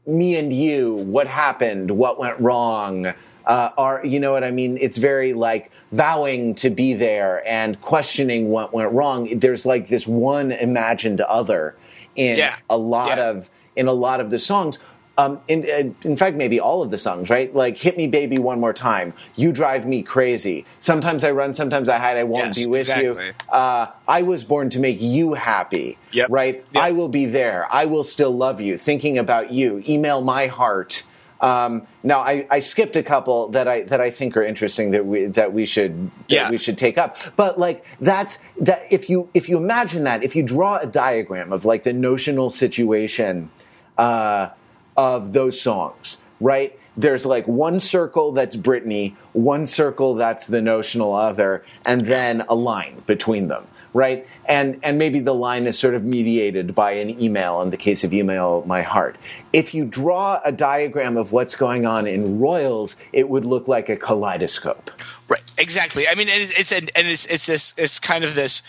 me and you. What happened? What went wrong? Uh, are you know what I mean? It's very like vowing to be there and questioning what went wrong. There's like this one imagined other in yeah. a lot yeah. of in a lot of the songs um, in, in fact, maybe all of the songs, right? Like "Hit Me, Baby, One More Time," "You Drive Me Crazy." Sometimes I run, sometimes I hide. I won't yes, be with exactly. you. Uh, I was born to make you happy, yep. right? Yep. I will be there. I will still love you. Thinking about you. Email my heart. Um, now, I, I, skipped a couple that I that I think are interesting that we that we should yeah. we should take up. But like that's that if you if you imagine that if you draw a diagram of like the notional situation. Uh, of those songs, right? There's like one circle that's Britney, one circle that's the notional other, and then a line between them, right? And and maybe the line is sort of mediated by an email in the case of email my heart. If you draw a diagram of what's going on in Royals, it would look like a kaleidoscope. Right, exactly. I mean, it's, it's and it's it's this it's kind of this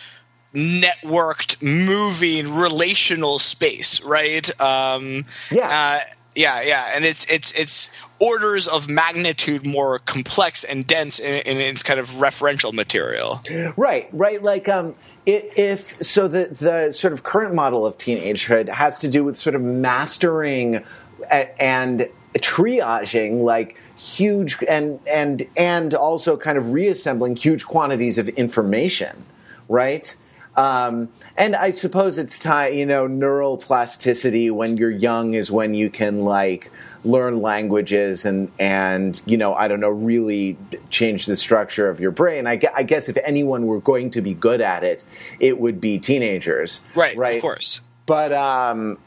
networked, moving, relational space, right? Um, yeah. Uh, yeah, yeah, and it's it's it's orders of magnitude more complex and dense in, in its kind of referential material. Right, right. Like, um, it, if so, the the sort of current model of teenagehood has to do with sort of mastering and triaging like huge and and and also kind of reassembling huge quantities of information, right? Um, and I suppose it's time, you know, neural plasticity when you're young is when you can like learn languages and and you know I don't know really change the structure of your brain. I, I guess if anyone were going to be good at it, it would be teenagers, right? Right, of course. But um,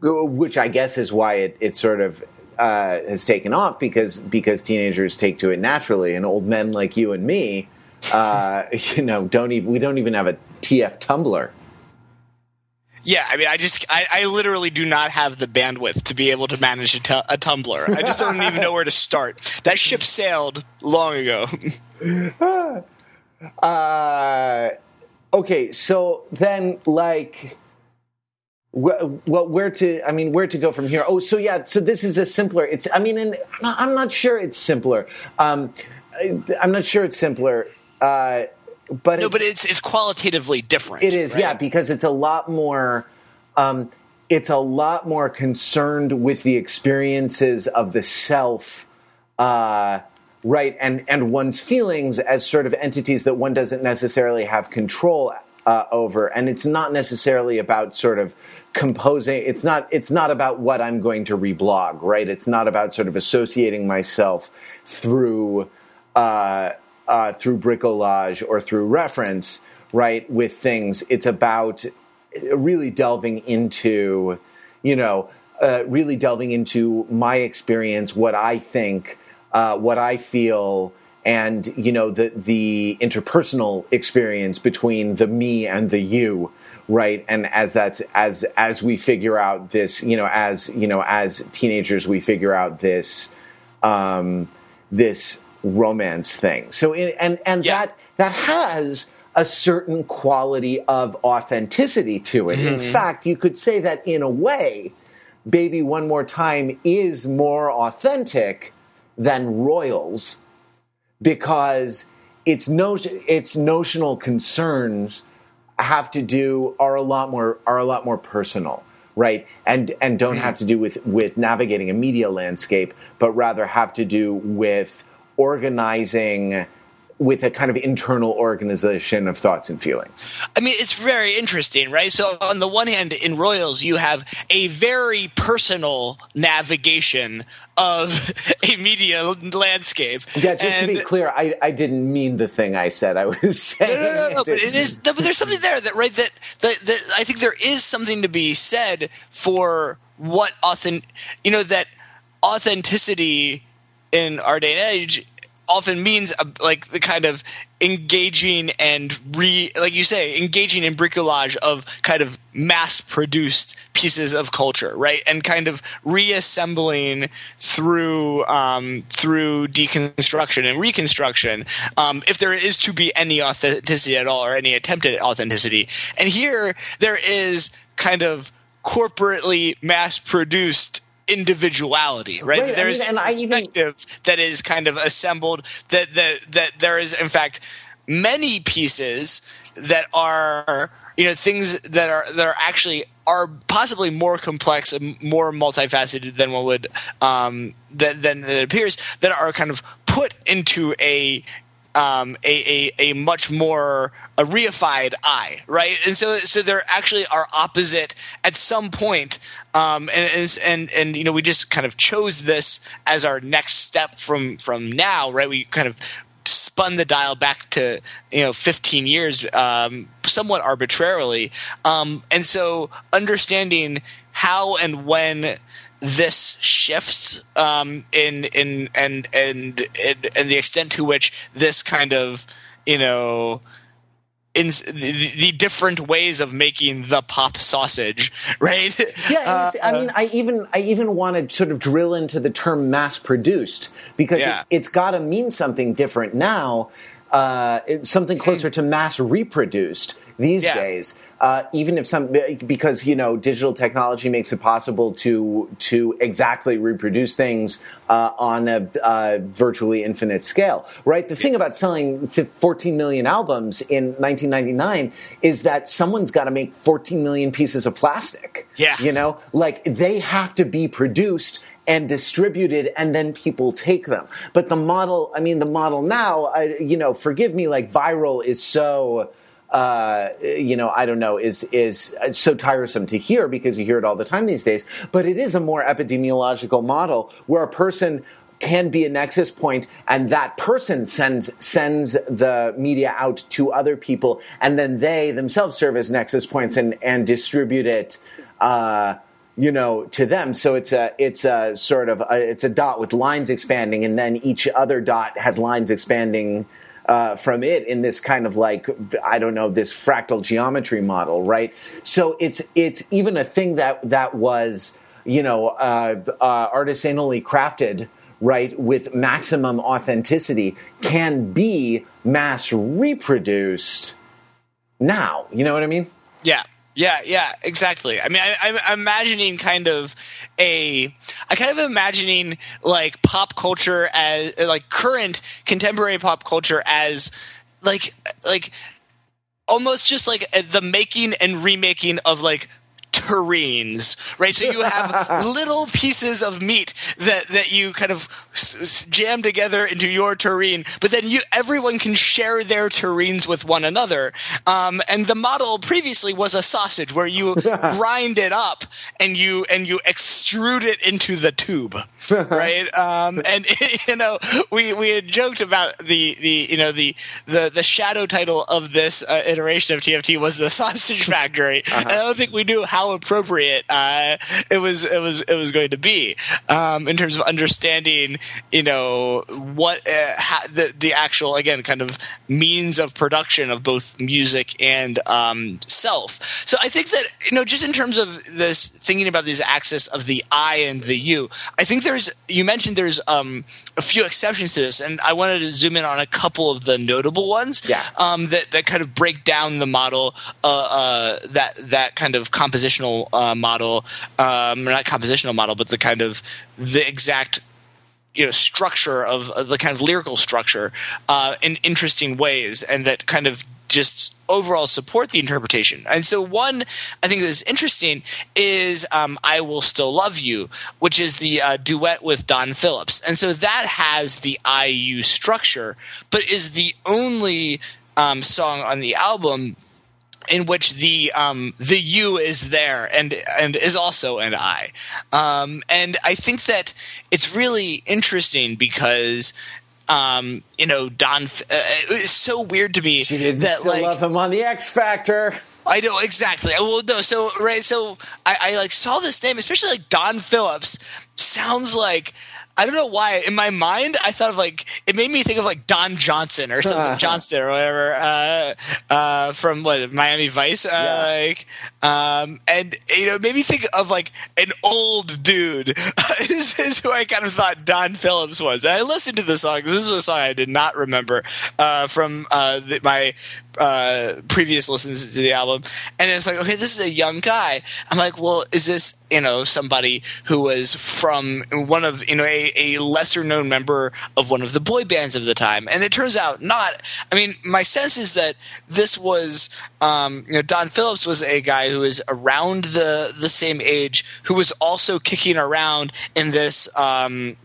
which I guess is why it it sort of uh, has taken off because because teenagers take to it naturally, and old men like you and me, uh, you know, don't even we don't even have a TF Tumblr. Yeah, I mean, I just, I, I literally do not have the bandwidth to be able to manage a, t- a Tumblr. I just don't even know where to start. That ship sailed long ago. uh, okay, so then, like, well, where to? I mean, where to go from here? Oh, so yeah, so this is a simpler. It's. I mean, and I'm not sure it's simpler. Um, I'm not sure it's simpler. Uh, but no, but it's it's qualitatively different. It is, right? yeah, because it's a lot more. Um, it's a lot more concerned with the experiences of the self, uh, right, and and one's feelings as sort of entities that one doesn't necessarily have control uh, over, and it's not necessarily about sort of composing. It's not. It's not about what I'm going to reblog, right? It's not about sort of associating myself through. Uh, uh, through bricolage or through reference, right, with things. It's about really delving into, you know, uh, really delving into my experience, what I think, uh, what I feel, and you know the the interpersonal experience between the me and the you, right? And as that's as as we figure out this, you know, as you know, as teenagers, we figure out this um, this romance thing. So in, and and yeah. that that has a certain quality of authenticity to it. Mm-hmm. In fact, you could say that in a way, Baby One More Time is more authentic than Royals because its no its notional concerns have to do are a lot more are a lot more personal right and and don't mm-hmm. have to do with with navigating a media landscape but rather have to do with organizing with a kind of internal organization of thoughts and feelings. I mean, it's very interesting, right? So, on the one hand, in Royals, you have a very personal navigation of a media landscape. Yeah, just and, to be clear, I, I didn't mean the thing I said. I was saying. No, no, no, no but it is. No, but there's something there that right that, that that I think there is something to be said for what authentic, you know, that authenticity in our day and age often means a, like the kind of engaging and re like you say engaging in bricolage of kind of mass produced pieces of culture right? And kind of reassembling through um, through deconstruction and reconstruction um, if there is to be any authenticity at all or any attempt at authenticity. And here there is kind of corporately mass produced individuality, right? right There's I mean, a perspective even... that is kind of assembled. That that that there is, in fact, many pieces that are you know things that are that are actually are possibly more complex and more multifaceted than one would um, than, than it appears that are kind of put into a um, a, a, a much more a reified eye, right? And so so there actually are opposite at some point, um, and and and you know we just kind of chose this as our next step from from now, right? We kind of spun the dial back to you know 15 years um, somewhat arbitrarily um, and so understanding how and when this shifts um, in in and and and the extent to which this kind of you know in the, the, different ways of making the pop sausage, right? Yeah, uh, I mean, I even I even want to sort of drill into the term mass produced because yeah. it, has got to mean something different now. Uh, it's something closer to mass reproduced these yeah. days uh, even if some because you know digital technology makes it possible to to exactly reproduce things uh, on a uh, virtually infinite scale, right? The thing about selling 14 million albums in 1999 is that someone's got to make 14 million pieces of plastic. Yeah, you know, like they have to be produced and distributed and then people take them. But the model, I mean, the model now, I, you know, forgive me, like viral is so uh, you know, I don't know, is is so tiresome to hear because you hear it all the time these days. But it is a more epidemiological model where a person can be a nexus point and that person sends sends the media out to other people and then they themselves serve as nexus points and and distribute it uh, you know to them so it's a it's a sort of a, it's a dot with lines expanding and then each other dot has lines expanding uh, from it in this kind of like I don't know this fractal geometry model, right? So it's it's even a thing that that was you know uh, uh, artisanally crafted, right, with maximum authenticity, can be mass reproduced now. You know what I mean? Yeah. Yeah, yeah, exactly. I mean, I, am imagining kind of a, I kind of imagining like pop culture as like current contemporary pop culture as like like almost just like the making and remaking of like terrines, right? So you have little pieces of meat that that you kind of s- jam together into your terrine, but then you everyone can share their terrines with one another. Um, and the model previously was a sausage where you grind it up and you and you extrude it into the tube, right? Um, and you know we we had joked about the the you know the the the shadow title of this uh, iteration of TFT was the Sausage Factory. Uh-huh. And I don't think we knew how appropriate uh, it was it was it was going to be um, in terms of understanding you know what uh, ha- the the actual again kind of means of production of both music and um, self. So I think that you know just in terms of this thinking about this axis of the I and the you, I think there's you mentioned there's um, a few exceptions to this, and I wanted to zoom in on a couple of the notable ones. Yeah. Um, that that kind of break down the model uh, uh, that that kind of compositional uh, model, um, not compositional model, but the kind of the exact you know structure of, of the kind of lyrical structure uh, in interesting ways, and that kind of just overall support the interpretation. And so, one I think that is interesting is um, "I Will Still Love You," which is the uh, duet with Don Phillips, and so that has the IU structure, but is the only um, song on the album in which the um, the you is there and and is also an I, um, and I think that it's really interesting because um, you know, Don. Uh, it's so weird to me she didn't that like love him on the X Factor. I know exactly. Well, no. So right. So I, I like saw this name, especially like Don Phillips. Sounds like I don't know why. In my mind, I thought of like it made me think of like Don Johnson or something, Johnston or whatever, uh, uh, from what Miami Vice, uh, yeah. like, um, and you know, it made me think of like an old dude. is, is who I kind of thought Don Phillips was. And I listened to the song. This is a song I did not remember uh, from uh, the, my uh, previous listens to the album, and it's like, okay, this is a young guy. I'm like, well, is this you know somebody who was from one of you know a, a lesser known member of one of the boy bands of the time? And it turns out not. I mean, my sense is that this was um, you know Don Phillips was a guy who was around the the same age who was also kicking around in this um,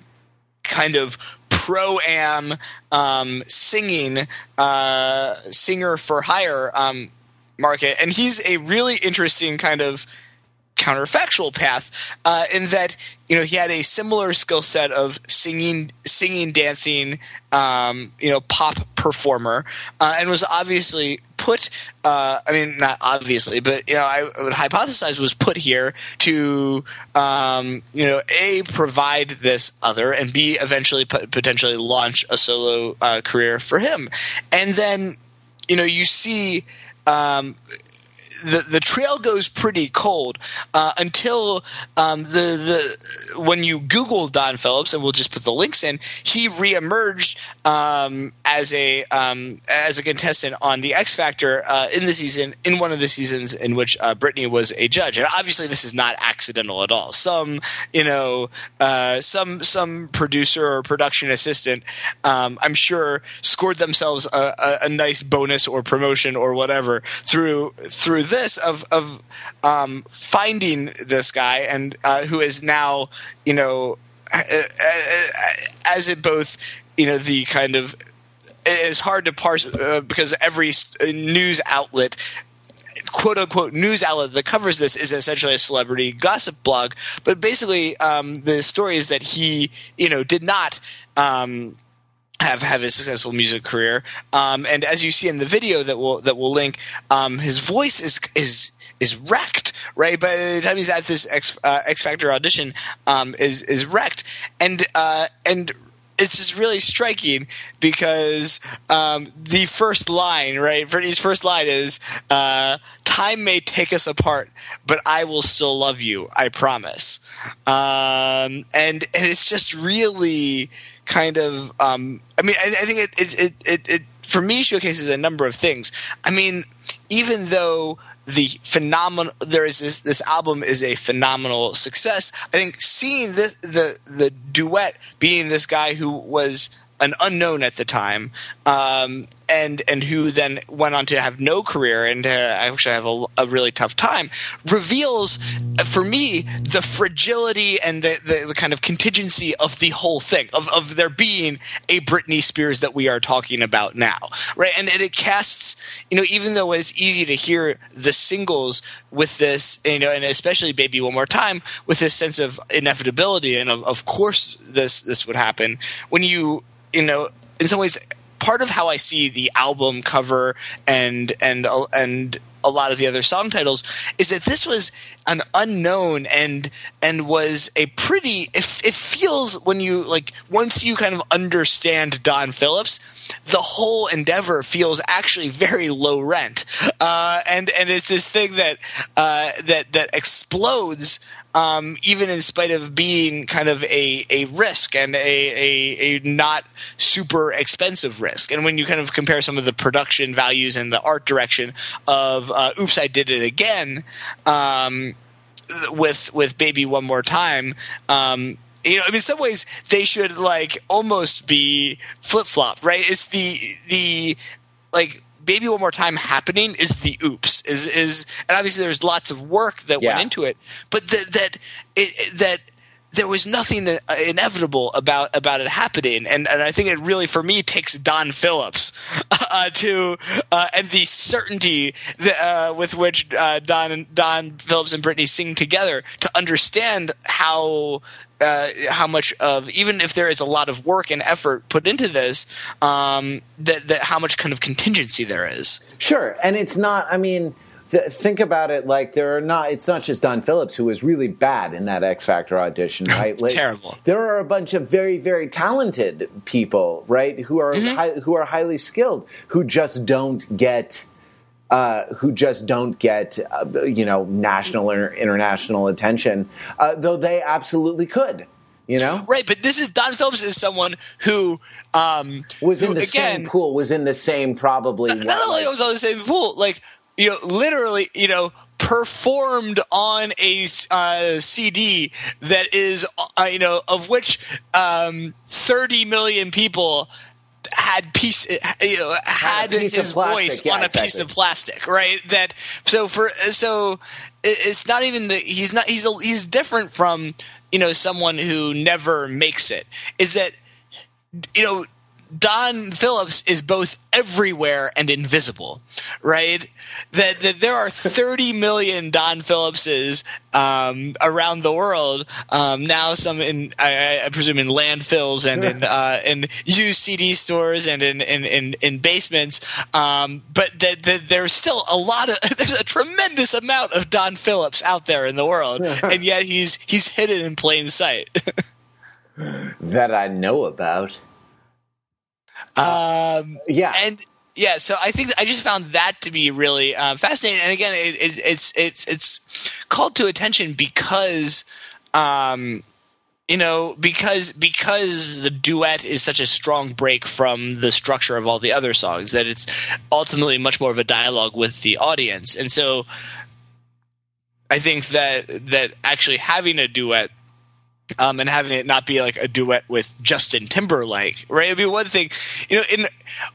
kind of pro am um, singing uh, singer for hire um, market, and he's a really interesting kind of counterfactual path uh, in that you know he had a similar skill set of singing, singing, dancing, um, you know, pop performer, uh, and was obviously put. Uh, I mean, not obviously, but you know, I would hypothesize was put here to um, you know a provide this other and b eventually potentially launch a solo uh, career for him, and then you know you see. Um, the the trail goes pretty cold uh, until um, the the when you Google Don Phillips and we'll just put the links in. He reemerged um, as a um, as a contestant on the X Factor uh, in the season in one of the seasons in which uh, Britney was a judge, and obviously this is not accidental at all. Some you know uh, some some producer or production assistant, um, I'm sure, scored themselves a, a, a nice bonus or promotion or whatever through through this of of um, finding this guy and uh, who is now you know as it both you know the kind of is hard to parse uh, because every news outlet quote unquote news outlet that covers this is essentially a celebrity gossip blog. But basically, um, the story is that he, you know, did not. Um, have have a successful music career, um, and as you see in the video that will that will link, um, his voice is is is wrecked, right? By the time he's at this X, uh, X Factor audition, um, is is wrecked, and uh, and it's just really striking because um, the first line, right? Britney's first line is uh, "Time may take us apart, but I will still love you. I promise." Um, and and it's just really kind of. Um, I mean, I, I think it it, it it it for me showcases a number of things. I mean, even though the phenomenal there is this, this album is a phenomenal success i think seeing this, the the duet being this guy who was an unknown at the time, um, and and who then went on to have no career and uh, actually have a, a, really tough time, reveals for me the fragility and the, the, the, kind of contingency of the whole thing of, of there being a Britney Spears that we are talking about now, right? And, and it casts, you know, even though it's easy to hear the singles with this, you know, and especially "Baby One More Time" with this sense of inevitability and of, of course this this would happen when you you know, in some ways, part of how I see the album cover and and uh, and a lot of the other song titles is that this was an unknown and and was a pretty it, it feels when you like once you kind of understand Don Phillips the whole endeavor feels actually very low rent uh, and and it's this thing that uh, that that explodes um, even in spite of being kind of a, a risk and a, a, a, not super expensive risk. And when you kind of compare some of the production values and the art direction of uh, Oops, I Did It Again um, with, with Baby One More Time, um, you know, I mean, in some ways they should like almost be flip flop, right? It's the the like Baby One More Time happening is the oops is is and obviously there's lots of work that yeah. went into it, but that that it, that there was nothing inevitable about about it happening, and and I think it really for me takes Don Phillips uh, to uh, and the certainty that, uh, with which uh, Don Don Phillips and Britney sing together to understand how uh, how much of even if there is a lot of work and effort put into this, um, that that how much kind of contingency there is. Sure, and it's not. I mean. Th- think about it like there are not it's not just Don Phillips who was really bad in that X Factor audition, right? Like, Terrible. There are a bunch of very very talented people, right, who are mm-hmm. hi- who are highly skilled who just don't get uh, who just don't get, uh, you know, national or international attention, uh, though they absolutely could. You know, right? But this is Don Phillips is someone who um, was in who, the again, same pool, was in the same probably. Not, not only was on the same pool, like you know, literally, you know, performed on a uh, CD that is, uh, you know, of which um, 30 million people had piece you know had, had his voice yeah, on a exactly. piece of plastic right? That so for so it's not even the he's not he's a, he's different from you know someone who never makes it. Is that you know Don Phillips is both everywhere and invisible, right? That, that there are 30 million Don Phillipses um, around the world um, now. Some in, I, I, presume, in landfills and in uh, in used CD stores and in in, in, in basements. Um, but that, that there's still a lot of there's a tremendous amount of Don Phillips out there in the world, and yet he's he's hidden in plain sight. that I know about. Um, yeah, and yeah, so I think I just found that to be really um, fascinating. And again, it, it, it's it's it's called to attention because. Um, you know because because the duet is such a strong break from the structure of all the other songs that it's ultimately much more of a dialogue with the audience and so i think that that actually having a duet um, and having it not be like a duet with Justin Timberlake, right? It'd be one thing, you know, in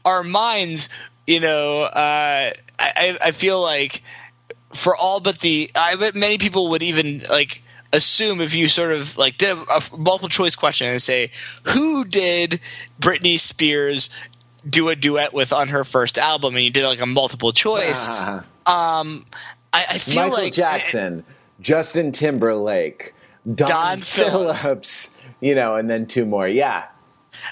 our minds, you know, uh, I, I feel like for all but the, I bet many people would even like assume if you sort of like did a, multiple choice question and say, who did Britney Spears do a duet with on her first album, and you did like a multiple choice. Ah. Um, I, I feel Michael like Jackson, Justin Timberlake, Don, Don Phillips. Phillips, you know, and then two more. Yeah.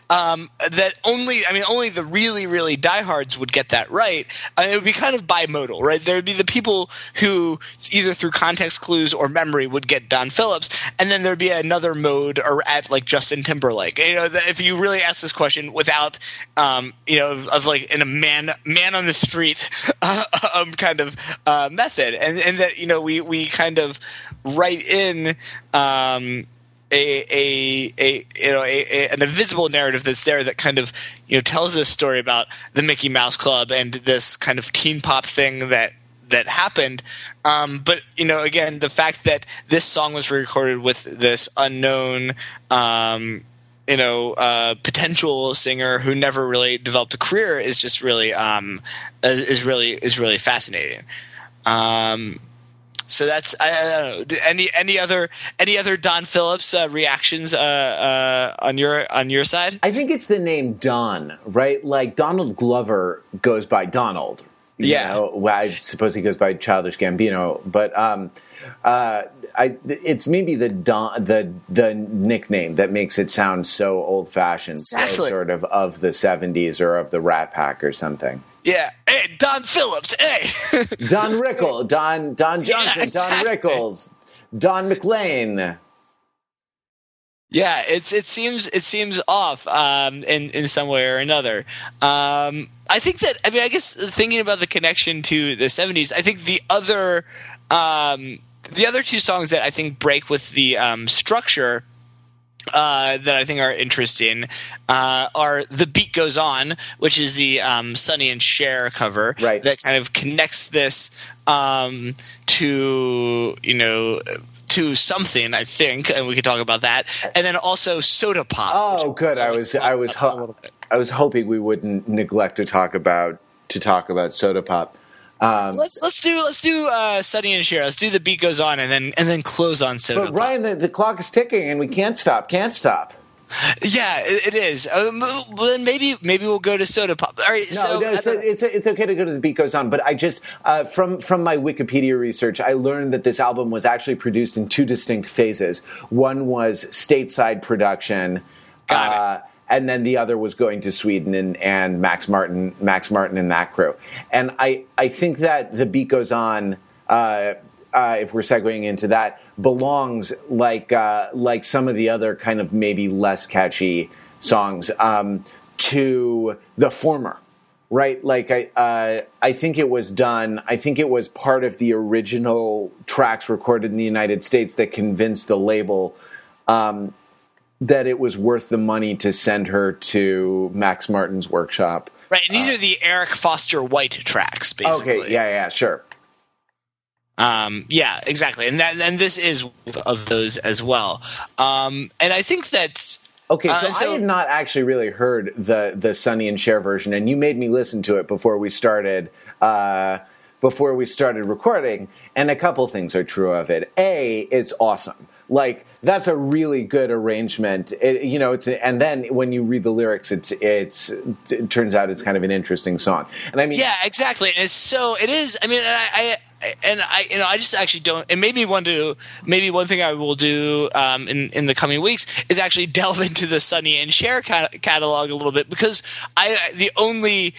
um, that only I mean only the really really diehards would get that right. Uh, it would be kind of bimodal, right? There would be the people who either through context clues or memory would get Don Phillips, and then there'd be another mode or at like Justin Timberlake. You know, if you really ask this question without, um, you know, of, of like in a man man on the street uh, um, kind of uh, method, and and that you know we we kind of write in. Um, a, a, a you know a, an invisible narrative that's there that kind of you know tells this story about the Mickey Mouse Club and this kind of teen pop thing that that happened. Um, but you know, again, the fact that this song was recorded with this unknown. Um, you know, uh, potential singer who never really developed a career is just really um, is really is really fascinating. Um, so that's I, I don't know. Any any other any other Don Phillips uh, reactions uh, uh, on your on your side? I think it's the name Don, right? Like Donald Glover goes by Donald. you Yeah. know? I suppose he goes by Childish Gambino, but um, uh, I, it's maybe the Don, the the nickname that makes it sound so old fashioned, so sort of of the '70s or of the Rat Pack or something. Yeah, hey Don Phillips, hey. Don Rickle, Don Don Yeah, Johnson, exactly. Don Rickles, Don McLean. Yeah, it's it seems it seems off um, in in some way or another. Um, I think that I mean I guess thinking about the connection to the '70s, I think the other um, the other two songs that I think break with the um, structure. Uh, that I think are interesting uh, are "The Beat Goes On," which is the um, Sonny and Cher cover Right. that kind of connects this um, to you know to something. I think, and we could talk about that. And then also "Soda Pop." Oh, good. I was I was ho- I was hoping we wouldn't neglect to talk about to talk about soda pop. Um, Let's let's do let's do uh, Sonny and Cher. Let's do "The Beat Goes On" and then and then close on "Soda but Ryan, the, the clock is ticking, and we can't stop. Can't stop. Yeah, it, it is. Um, well, then maybe maybe we'll go to "Soda Pop." All right. No, so no, it's, it's it's okay to go to the beat goes on, but I just uh, from from my Wikipedia research, I learned that this album was actually produced in two distinct phases. One was stateside production, Got it. uh, and then the other was going to Sweden and, and Max Martin, Max Martin and that crew. And I I think that the beat goes on. Uh, uh, if we're segueing into that, belongs like uh, like some of the other kind of maybe less catchy songs um, to the former right like i uh, i think it was done i think it was part of the original tracks recorded in the united states that convinced the label um, that it was worth the money to send her to max martin's workshop right. And these are the Eric Foster White tracks, basically. okay yeah yeah sure Um, yeah, exactly, and that and this is of those as well. Um, and I think that Okay, so, Uh, so- I had not actually really heard the the Sonny and Cher version, and you made me listen to it before we started uh, before we started recording. And a couple things are true of it. A, it's awesome. Like that's a really good arrangement. It, you know, it's and then when you read the lyrics, it's it's it turns out it's kind of an interesting song. And I mean, yeah, exactly, and it's so it is. I mean, I, I and I you know I just actually don't. And maybe one to maybe one thing I will do um, in in the coming weeks is actually delve into the Sonny and Cher catalog a little bit because I the only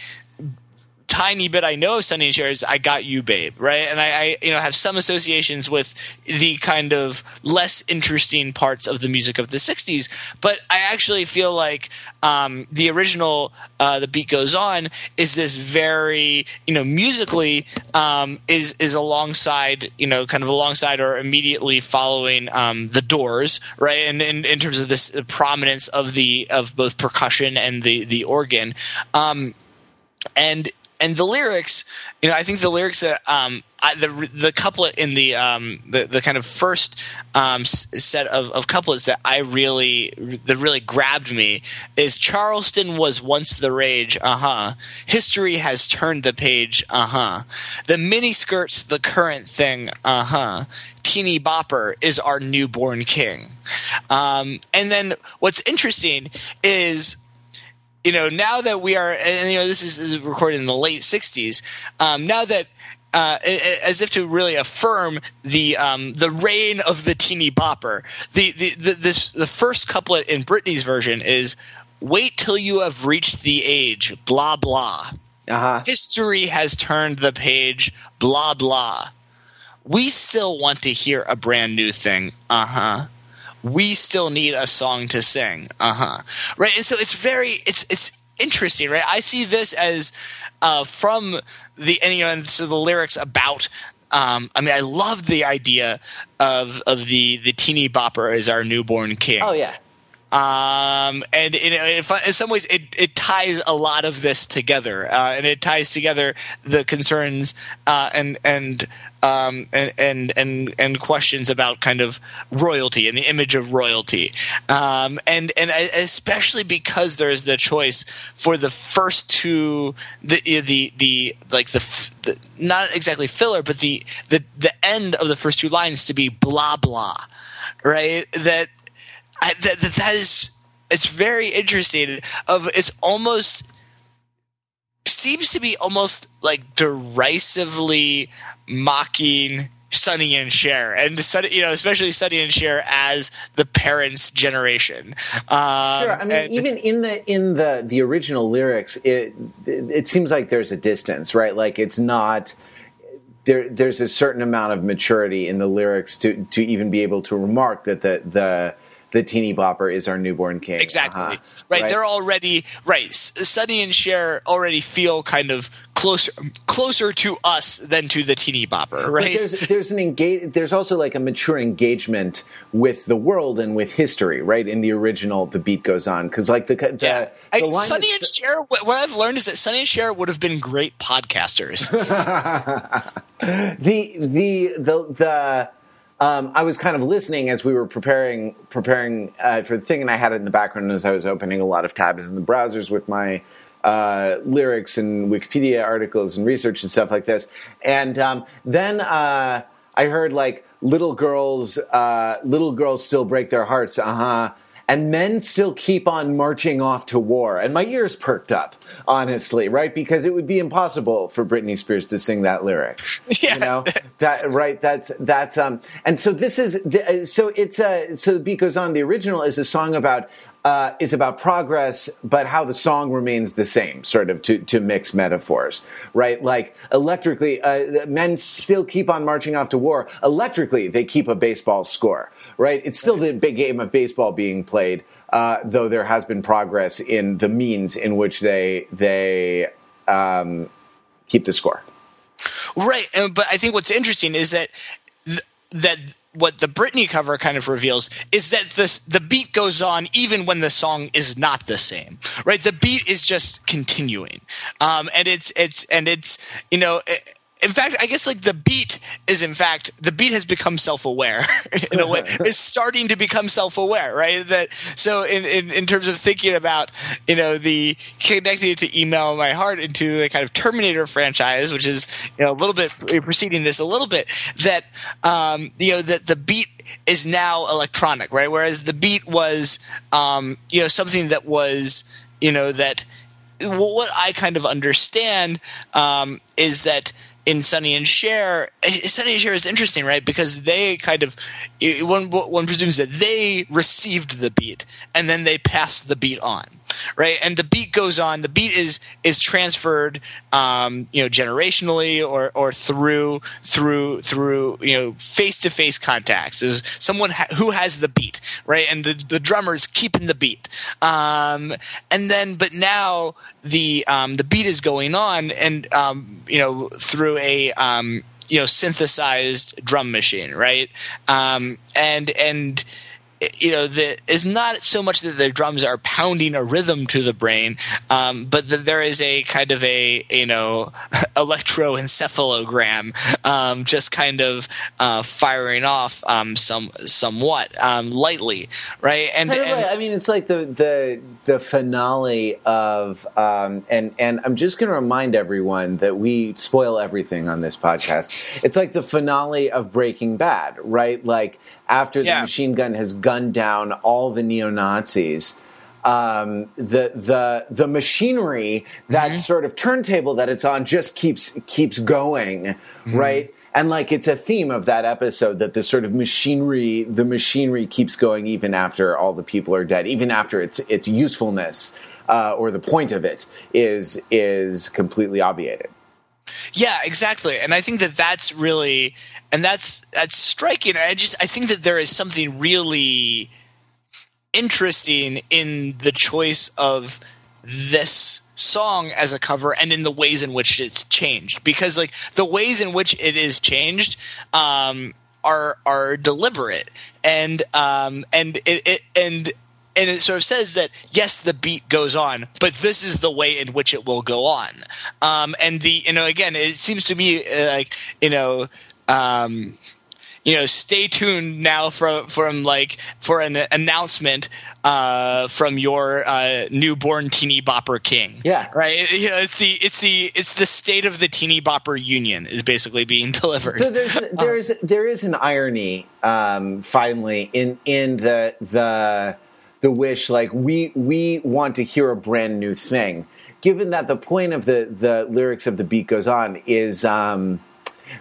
tiny bit I know of Sonny and Cher is I Got You Babe, right? And I, I, you know, have some associations with the kind of less interesting parts of the music of the 60s. But I actually feel like um, the original, uh, The Beat Goes On, is this very, you know, musically um, is, is alongside, you know, kind of alongside or immediately following um, The Doors, right? And in, in terms of this the prominence of the, of both percussion and the, the organ. Um, and and the lyrics, you know, I think the lyrics that um, I, the the couplet in the um, the the kind of first um, set of, of couplets that I really that really grabbed me is Charleston was once the rage, uh huh. History has turned the page, uh huh. The mini skirts the current thing, uh huh. Teeny Bopper is our newborn king. Um, and then what's interesting is you know, now that we are, and you know, this is recorded in the late '60s. Um, now that uh, as if to really affirm the um, the reign of the teeny bopper. The, the the this the first couplet in Britney's version is "Wait till you have reached the age, blah blah." Uh-huh. History has turned the page, blah blah. We still want to hear a brand new thing. Uh huh we still need a song to sing. Uh huh. Right. And so it's very it's it's interesting, right? I see this as uh, from the and, you know, and so the lyrics about. Um, I mean, I love the idea of of the the teeny bopper as our newborn king. Oh yeah, um, and in, in, some ways, it, it ties a lot of this together, uh, and it ties together the concerns uh, and and, um, and and and and questions about kind of royalty and the image of royalty, um, and and especially because there is the choice for the first two, the the the like the, the not exactly filler, but the the the end of the first two lines to be blah blah, right? That I, that, that that is it's very interesting. Of it's almost seems to be almost like derisively mocking Sonny and Cher, and you know, especially Sonny and Cher as the parents' generation. Um, sure, I mean, and, even in the in the the original lyrics, it it seems like there's a distance, right? Like it's not there. There's a certain amount of maturity in the lyrics to to even be able to remark that the the the teeny bopper is our newborn king. Exactly. Uh-huh. Right. right. They're already right. Sonny and Cher already feel kind of closer closer to us than to the teeny bopper. Right. There's there's an engage. There's also like a mature engagement with the world and with history. Right. In the original, the beat goes on because like the, the, yeah. the I, Sonny and Cher. What I've learned is that Sonny and Cher would have been great podcasters. the the the the um, I was kind of listening as we were preparing preparing uh, for the thing, and I had it in the background as I was opening a lot of tabs in the browsers with my uh, lyrics and Wikipedia articles and research and stuff like this. And um, then uh, I heard like little girls, uh, little girls still break their hearts. Uh huh and men still keep on marching off to war. And my ears perked up, honestly, right? Because it would be impossible for Britney Spears to sing that lyric. yeah. You know, that, right? That's, that's, um, and so this is, the, so it's a, so the beat goes on. The original is a song about, uh, is about progress, but how the song remains the same, sort of to, to mix metaphors, right? Like electrically, uh, men still keep on marching off to war. Electrically, they keep a baseball score right? It's still the big game of baseball being played, uh, though there has been progress in the means in which they they um, keep the score. Right, but I think what's interesting is that th- that what the Britney cover kind of reveals is that the the beat goes on even when the song is not the same, right? The beat is just continuing, um, and it's it's and it's you know. It, in fact, I guess like the beat is in fact the beat has become self-aware in a way. is starting to become self-aware, right? That so in, in in terms of thinking about you know the connecting it to email my heart into the kind of Terminator franchise, which is you know a little bit preceding this a little bit. That um, you know that the beat is now electronic, right? Whereas the beat was um, you know something that was you know that what I kind of understand um, is that in Sonny and Cher, eh, Sonny and Cher is interesting, right? Because they kind of one one presumes that they received the beat and then they passed the beat on, right? And the beat goes on. The beat is is transferred, um, you know, generationally or or through through through you know face to face contacts. Is someone ha- who has the beat, right? And the the drummers keeping the beat, um, and then but now the um, the beat is going on, and um, you know through a um, you know synthesized drum machine, right? Um, and and you know, the, is not so much that the drums are pounding a rhythm to the brain, um, but that there is a kind of a you know electroencephalogram um, just kind of uh, firing off um, some somewhat um, lightly, right? And, and I mean, it's like the the the finale of um, and and I'm just going to remind everyone that we spoil everything on this podcast. It's like the finale of Breaking Bad, right? Like after yeah. the machine gun has gunned down all the neo Nazis. um, the the the machinery that Mm-hmm. sort of turntable that it's on just keeps keeps going, Mm-hmm. right? And like it's a theme of that episode that the sort of machinery the machinery keeps going even after all the people are dead, even after its its usefulness uh, or the point of it is is completely obviated. Yeah, exactly. And I think that that's really and that's that's striking. I just I think that there is something really interesting in the choice of this song as a cover and in the ways in which it's changed because like the ways in which it is changed um are are deliberate and um and it, it and and it sort of says that yes the beat goes on but this is the way in which it will go on um and the you know again it seems to me uh, like you know um you know, stay tuned now from from like for an announcement uh, from your uh, newborn teeny bopper king. Yeah. right. You know, it's the it's the it's the state of the teeny bopper union is basically being delivered. So there's there's there is an irony um, finally in in the the the wish like we we want to hear a brand new thing. Given that the point of the the lyrics of the beat goes on is um,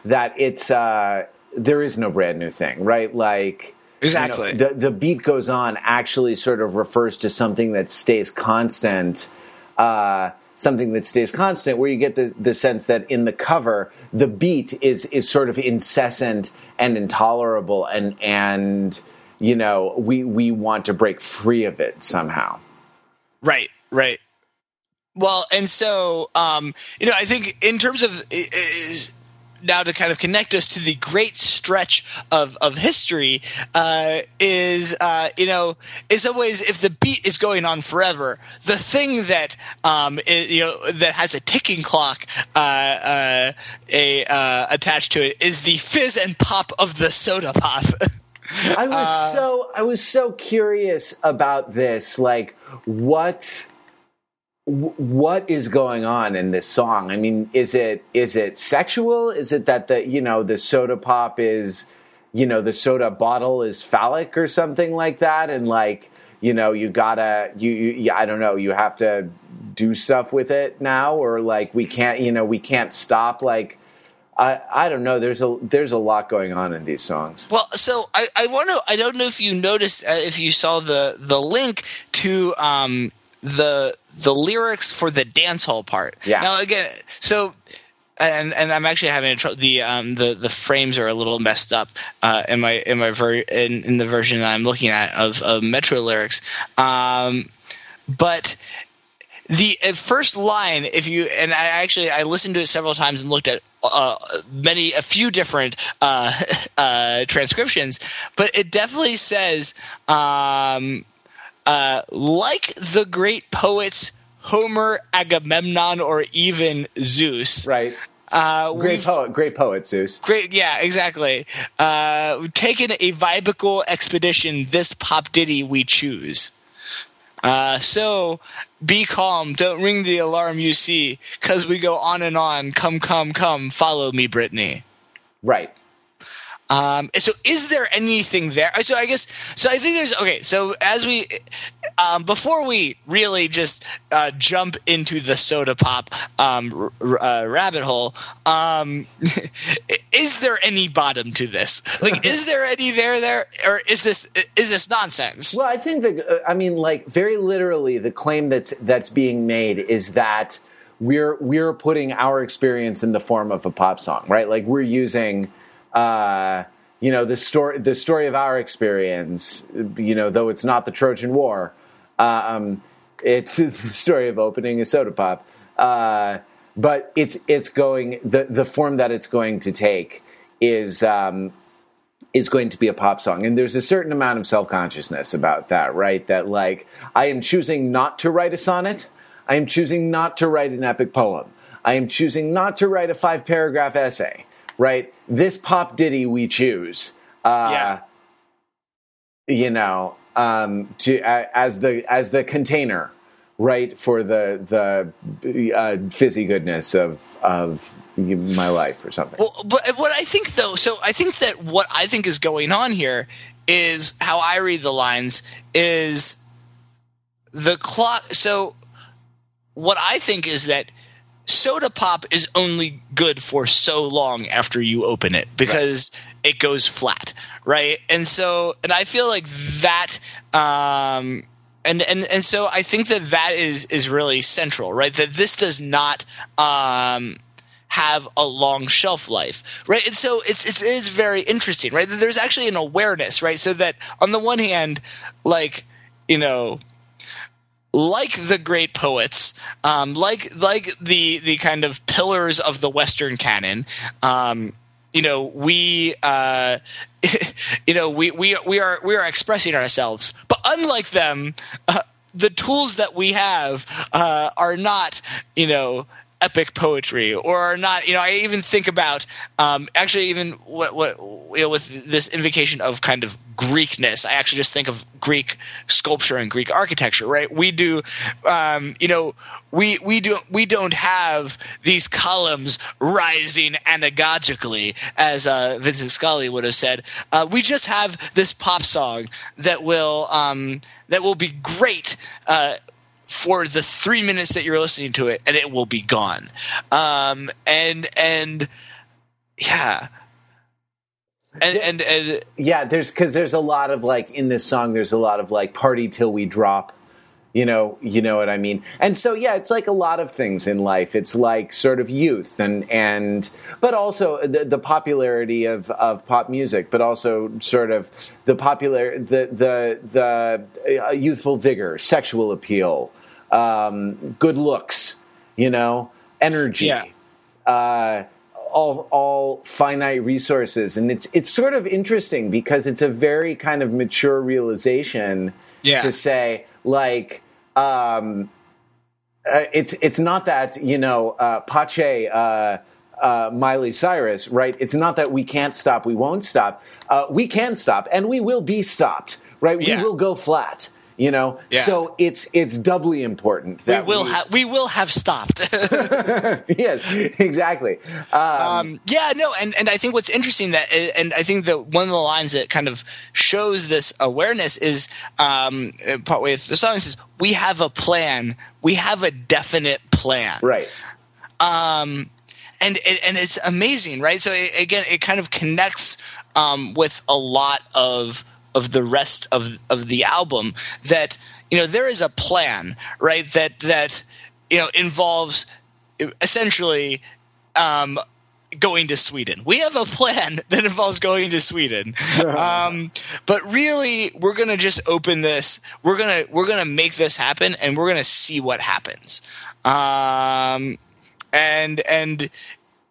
that it's uh, there is no brand new thing, right? Like Exactly. you know, the the beat goes on actually sort of refers to something that stays constant. Uh, something that stays constant, where you get the, the sense that in the cover, the beat is is sort of incessant and intolerable, and and you know we we want to break free of it somehow. Right, right. Well, and so um, you know, I think in terms of is now to kind of connect us to the great stretch of of history uh, is uh, you know in some ways if the beat is going on forever, the thing that um, i- you know that has a ticking clock uh, uh, a uh, attached to it is the fizz and pop of the soda pop. I was uh, so I was so curious about this. Like, what what is going on in this song? I mean, is it is it sexual? Is it that the you know the soda pop is you know the soda bottle is phallic or something like that, and like you know you gotta you, you I don't know you have to do stuff with it now, or like we can't you know we can't stop like. I, I don't know. There's a there's a lot going on in these songs. Well, so I, I want to. I don't know if you noticed, uh, if you saw the the link to um, the the lyrics for the dance hall part. Yeah. Now again, so and and I'm actually having a tr- the um the the frames are a little messed up uh, in my in my ver- in, in the version that I'm looking at of, of Metro lyrics. Um, but the first line if you and i actually i listened to it several times and looked at uh, many a few different uh, uh, transcriptions but it definitely says um, uh, like the great poets homer agamemnon or even zeus Right. uh, Great poet, great poet, Zeus. Great, yeah, exactly. Uh, taken a vibical expedition. This pop ditty we choose. Uh, so be calm. Don't ring the alarm you see, cause we go on and on. Come, come, come. Follow me, Britney. Right. Um, so is there anything there? So I guess so. I think there's okay. So as we um, before we really just uh, jump into the soda pop um, r- uh, rabbit hole, um, is there any bottom to this? Like, is there any there there, or is this is this nonsense? Well, I think that uh, I mean, like very literally, the claim that's that's being made is that we're we're putting our experience in the form of a pop song, right? Like we're using, uh, you know, the story the story of our experience. You know, though it's not the Trojan War, um, it's the story of opening a soda pop. Uh, but it's it's going the the form that it's going to take is. Um, is going to be a pop song. And there's a certain amount of self consciousness about that, right? That, like, I am choosing not to write a sonnet. I am choosing not to write an epic poem. I am choosing not to write a five paragraph essay, right? This pop ditty we choose. Uh, yeah, you know, um, to uh, as the as the container, right, for the the uh, fizzy goodness of of my life or something. Well, but what I think though, so I think that what I think is going on here is how I read the lines is the clock. So what I think is that soda pop is only good for so long after you open it because right. it goes flat, right? And so, and I feel like that. Um, and and and so I think that that is is really central, right? That this does not um, have a long shelf life, right? And so it's it's it's very interesting, right? There's actually an awareness, right? So that on the one hand, like you know, like the great poets, um, like like the the kind of pillars of the Western canon, um, you know, we uh, you know we we we are we are expressing ourselves, but unlike them. Uh, the tools that we have uh, are not, you know, epic poetry or not you know i even think about um, actually even what, what you know with this invocation of kind of greekness i actually just think of greek sculpture and greek architecture right? We do um, you know we we do we don't have these columns rising anagogically as uh, vincent scully would have said. Uh, we just have this pop song that will um, that will be great uh, for the three minutes that you're listening to it, and it will be gone. Um, and and yeah. And, and, and yeah, there's because there's a lot of like in this song. There's a lot of like party till we drop, you know, you know what I mean. And so yeah, it's like a lot of things in life. It's like sort of youth and and but also the, the popularity of, of pop music, but also sort of the popular the the the uh, youthful vigor, sexual appeal, um, good looks, you know, energy, yeah. uh, all all finite resources, and it's it's sort of interesting because it's a very kind of mature realization yeah. to say like. Um, uh, it's it's not that you know uh, Pache uh, uh, Miley Cyrus, right? It's not that we can't stop, we won't stop. Uh, we can stop, and we will be stopped, right? Yeah. We will go flat you know? Yeah. so it's it's doubly important that we will we, ha- we will have stopped. Yes exactly. Um, um, yeah no and and i think what's interesting that and i think that one of the lines that kind of shows this awareness is um partway through the song says we have a plan. We have a definite plan. Right. Um and and it's amazing right? So it, again it kind of connects um with a lot of of the rest of of the album that you know there is a plan right that that you know involves essentially um, going to Sweden. We have a plan that involves going to Sweden. Um, but really we're going to just open this. We're going to we're to make this happen and we're going to see what happens. Um, and and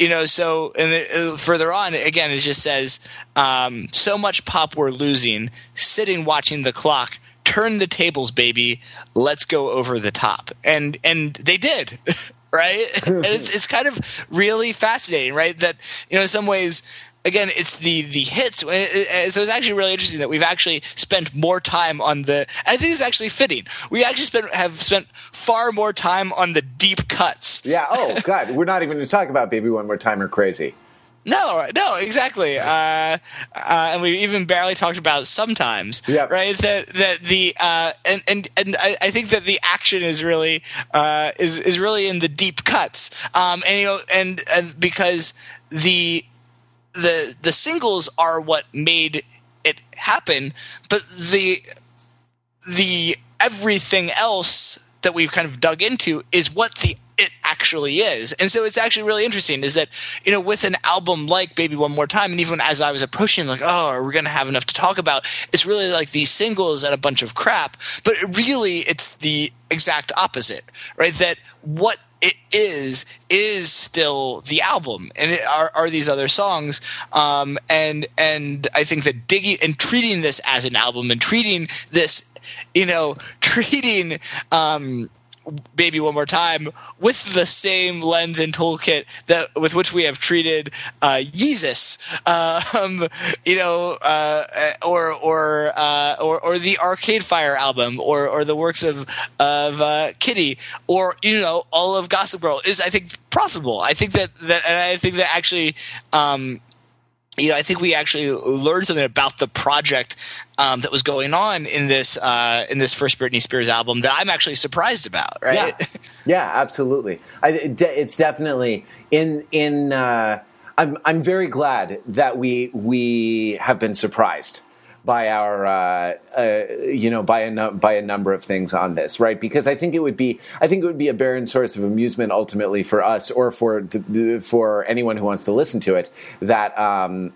you know, so and it, uh, further on, again, it just says, um, "So much pop we're losing. Sitting watching the clock. Turn the tables, baby. Let's go over the top." And and they did. right and it's, it's kind of really fascinating right that you know in some ways again, it's the the hits. So it's actually really interesting that we've actually spent more time on the. I think it's actually fitting. We actually spent have spent far more time on the deep cuts. Yeah. Oh God, we're not even going to talk about "Baby One More Time" or "Crazy." No, no, exactly. Uh, uh, and we even barely talked about sometimes, yep. right? That that the uh, and and and I, I, think that the action is really uh, is is really in the deep cuts, um, and you know, and, and because the the the singles are what made it happen, but the the everything else that we've kind of dug into is what the it actually is. And so it's actually really interesting is that, you know, with an album like Baby One More Time, and even as I was approaching, like, oh, are we going to have enough to talk about? It's really like these singles and a bunch of crap. But really, it's the exact opposite, right? That what it is is still the album. And it are, are these other songs. Um, and and i think that digging and treating this as an album and treating this you know treating um, baby one more time with the same lens and toolkit that with which we have treated uh, Yeezus, um, you know, uh, or or, uh, or or the Arcade Fire album, or or the works of of uh, Kittie, or you know, all of Gossip Girl is I think profitable. I think that that and I think that actually. Um, you know, I think we actually learned something about the project um, that was going on in this uh, in this first Britney Spears album that I'm actually surprised about. Right? Yeah, yeah absolutely. I, it's definitely in in. Uh, I'm I'm very glad that we we have been surprised by our uh, uh, you know by a by a number of things on this right because I think it would be I think it would be a barren source of amusement ultimately for us or for for anyone who wants to listen to it that um,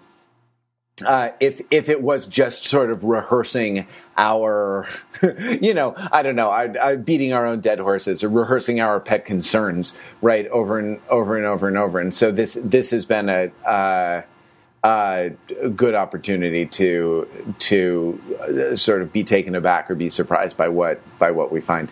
uh, if if it was just sort of rehearsing our, you know, I don't know, I, I, beating our own dead horses or rehearsing our pet concerns, right, over and over and over and over. And so this this has been a, uh, a good opportunity to to uh, sort of be taken aback or be surprised by what by what we find.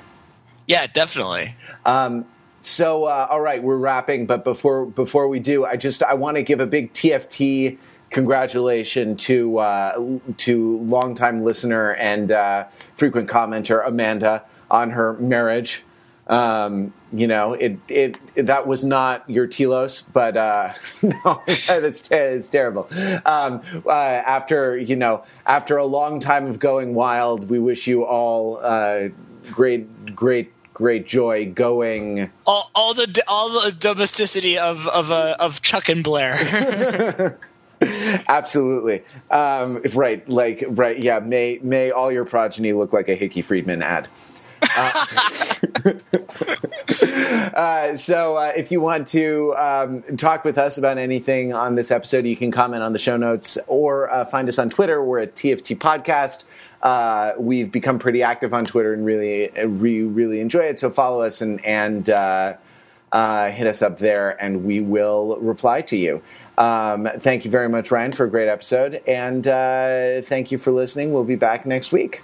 Yeah, definitely. Um, so, uh, all right, we're wrapping, but before before we do, I just I want to give a big TFT congratulation to uh, to longtime listener and uh, frequent commenter Amanda on her marriage. Um, you know, it, it, it that was not your telos, but uh, no, it's, it's terrible. Um, uh, after you know, after a long time of going wild, we wish you all uh, great, great great joy going all, all the all the domesticity of of uh, of Chuck and Blair. Absolutely. Um, right. Like, right. Yeah. May, may all your progeny look like a Hickey Freeman ad. Uh, uh, so, uh, if you want to um, talk with us about anything on this episode, you can comment on the show notes or uh, find us on Twitter. We're at TFT Podcast. Uh, we've become pretty active on Twitter and really, really, really enjoy it. So, follow us and, and uh, hit us up there, and we will reply to you. Um, thank you very much, Ryan, for a great episode. And uh, thank you for listening. We'll be back next week.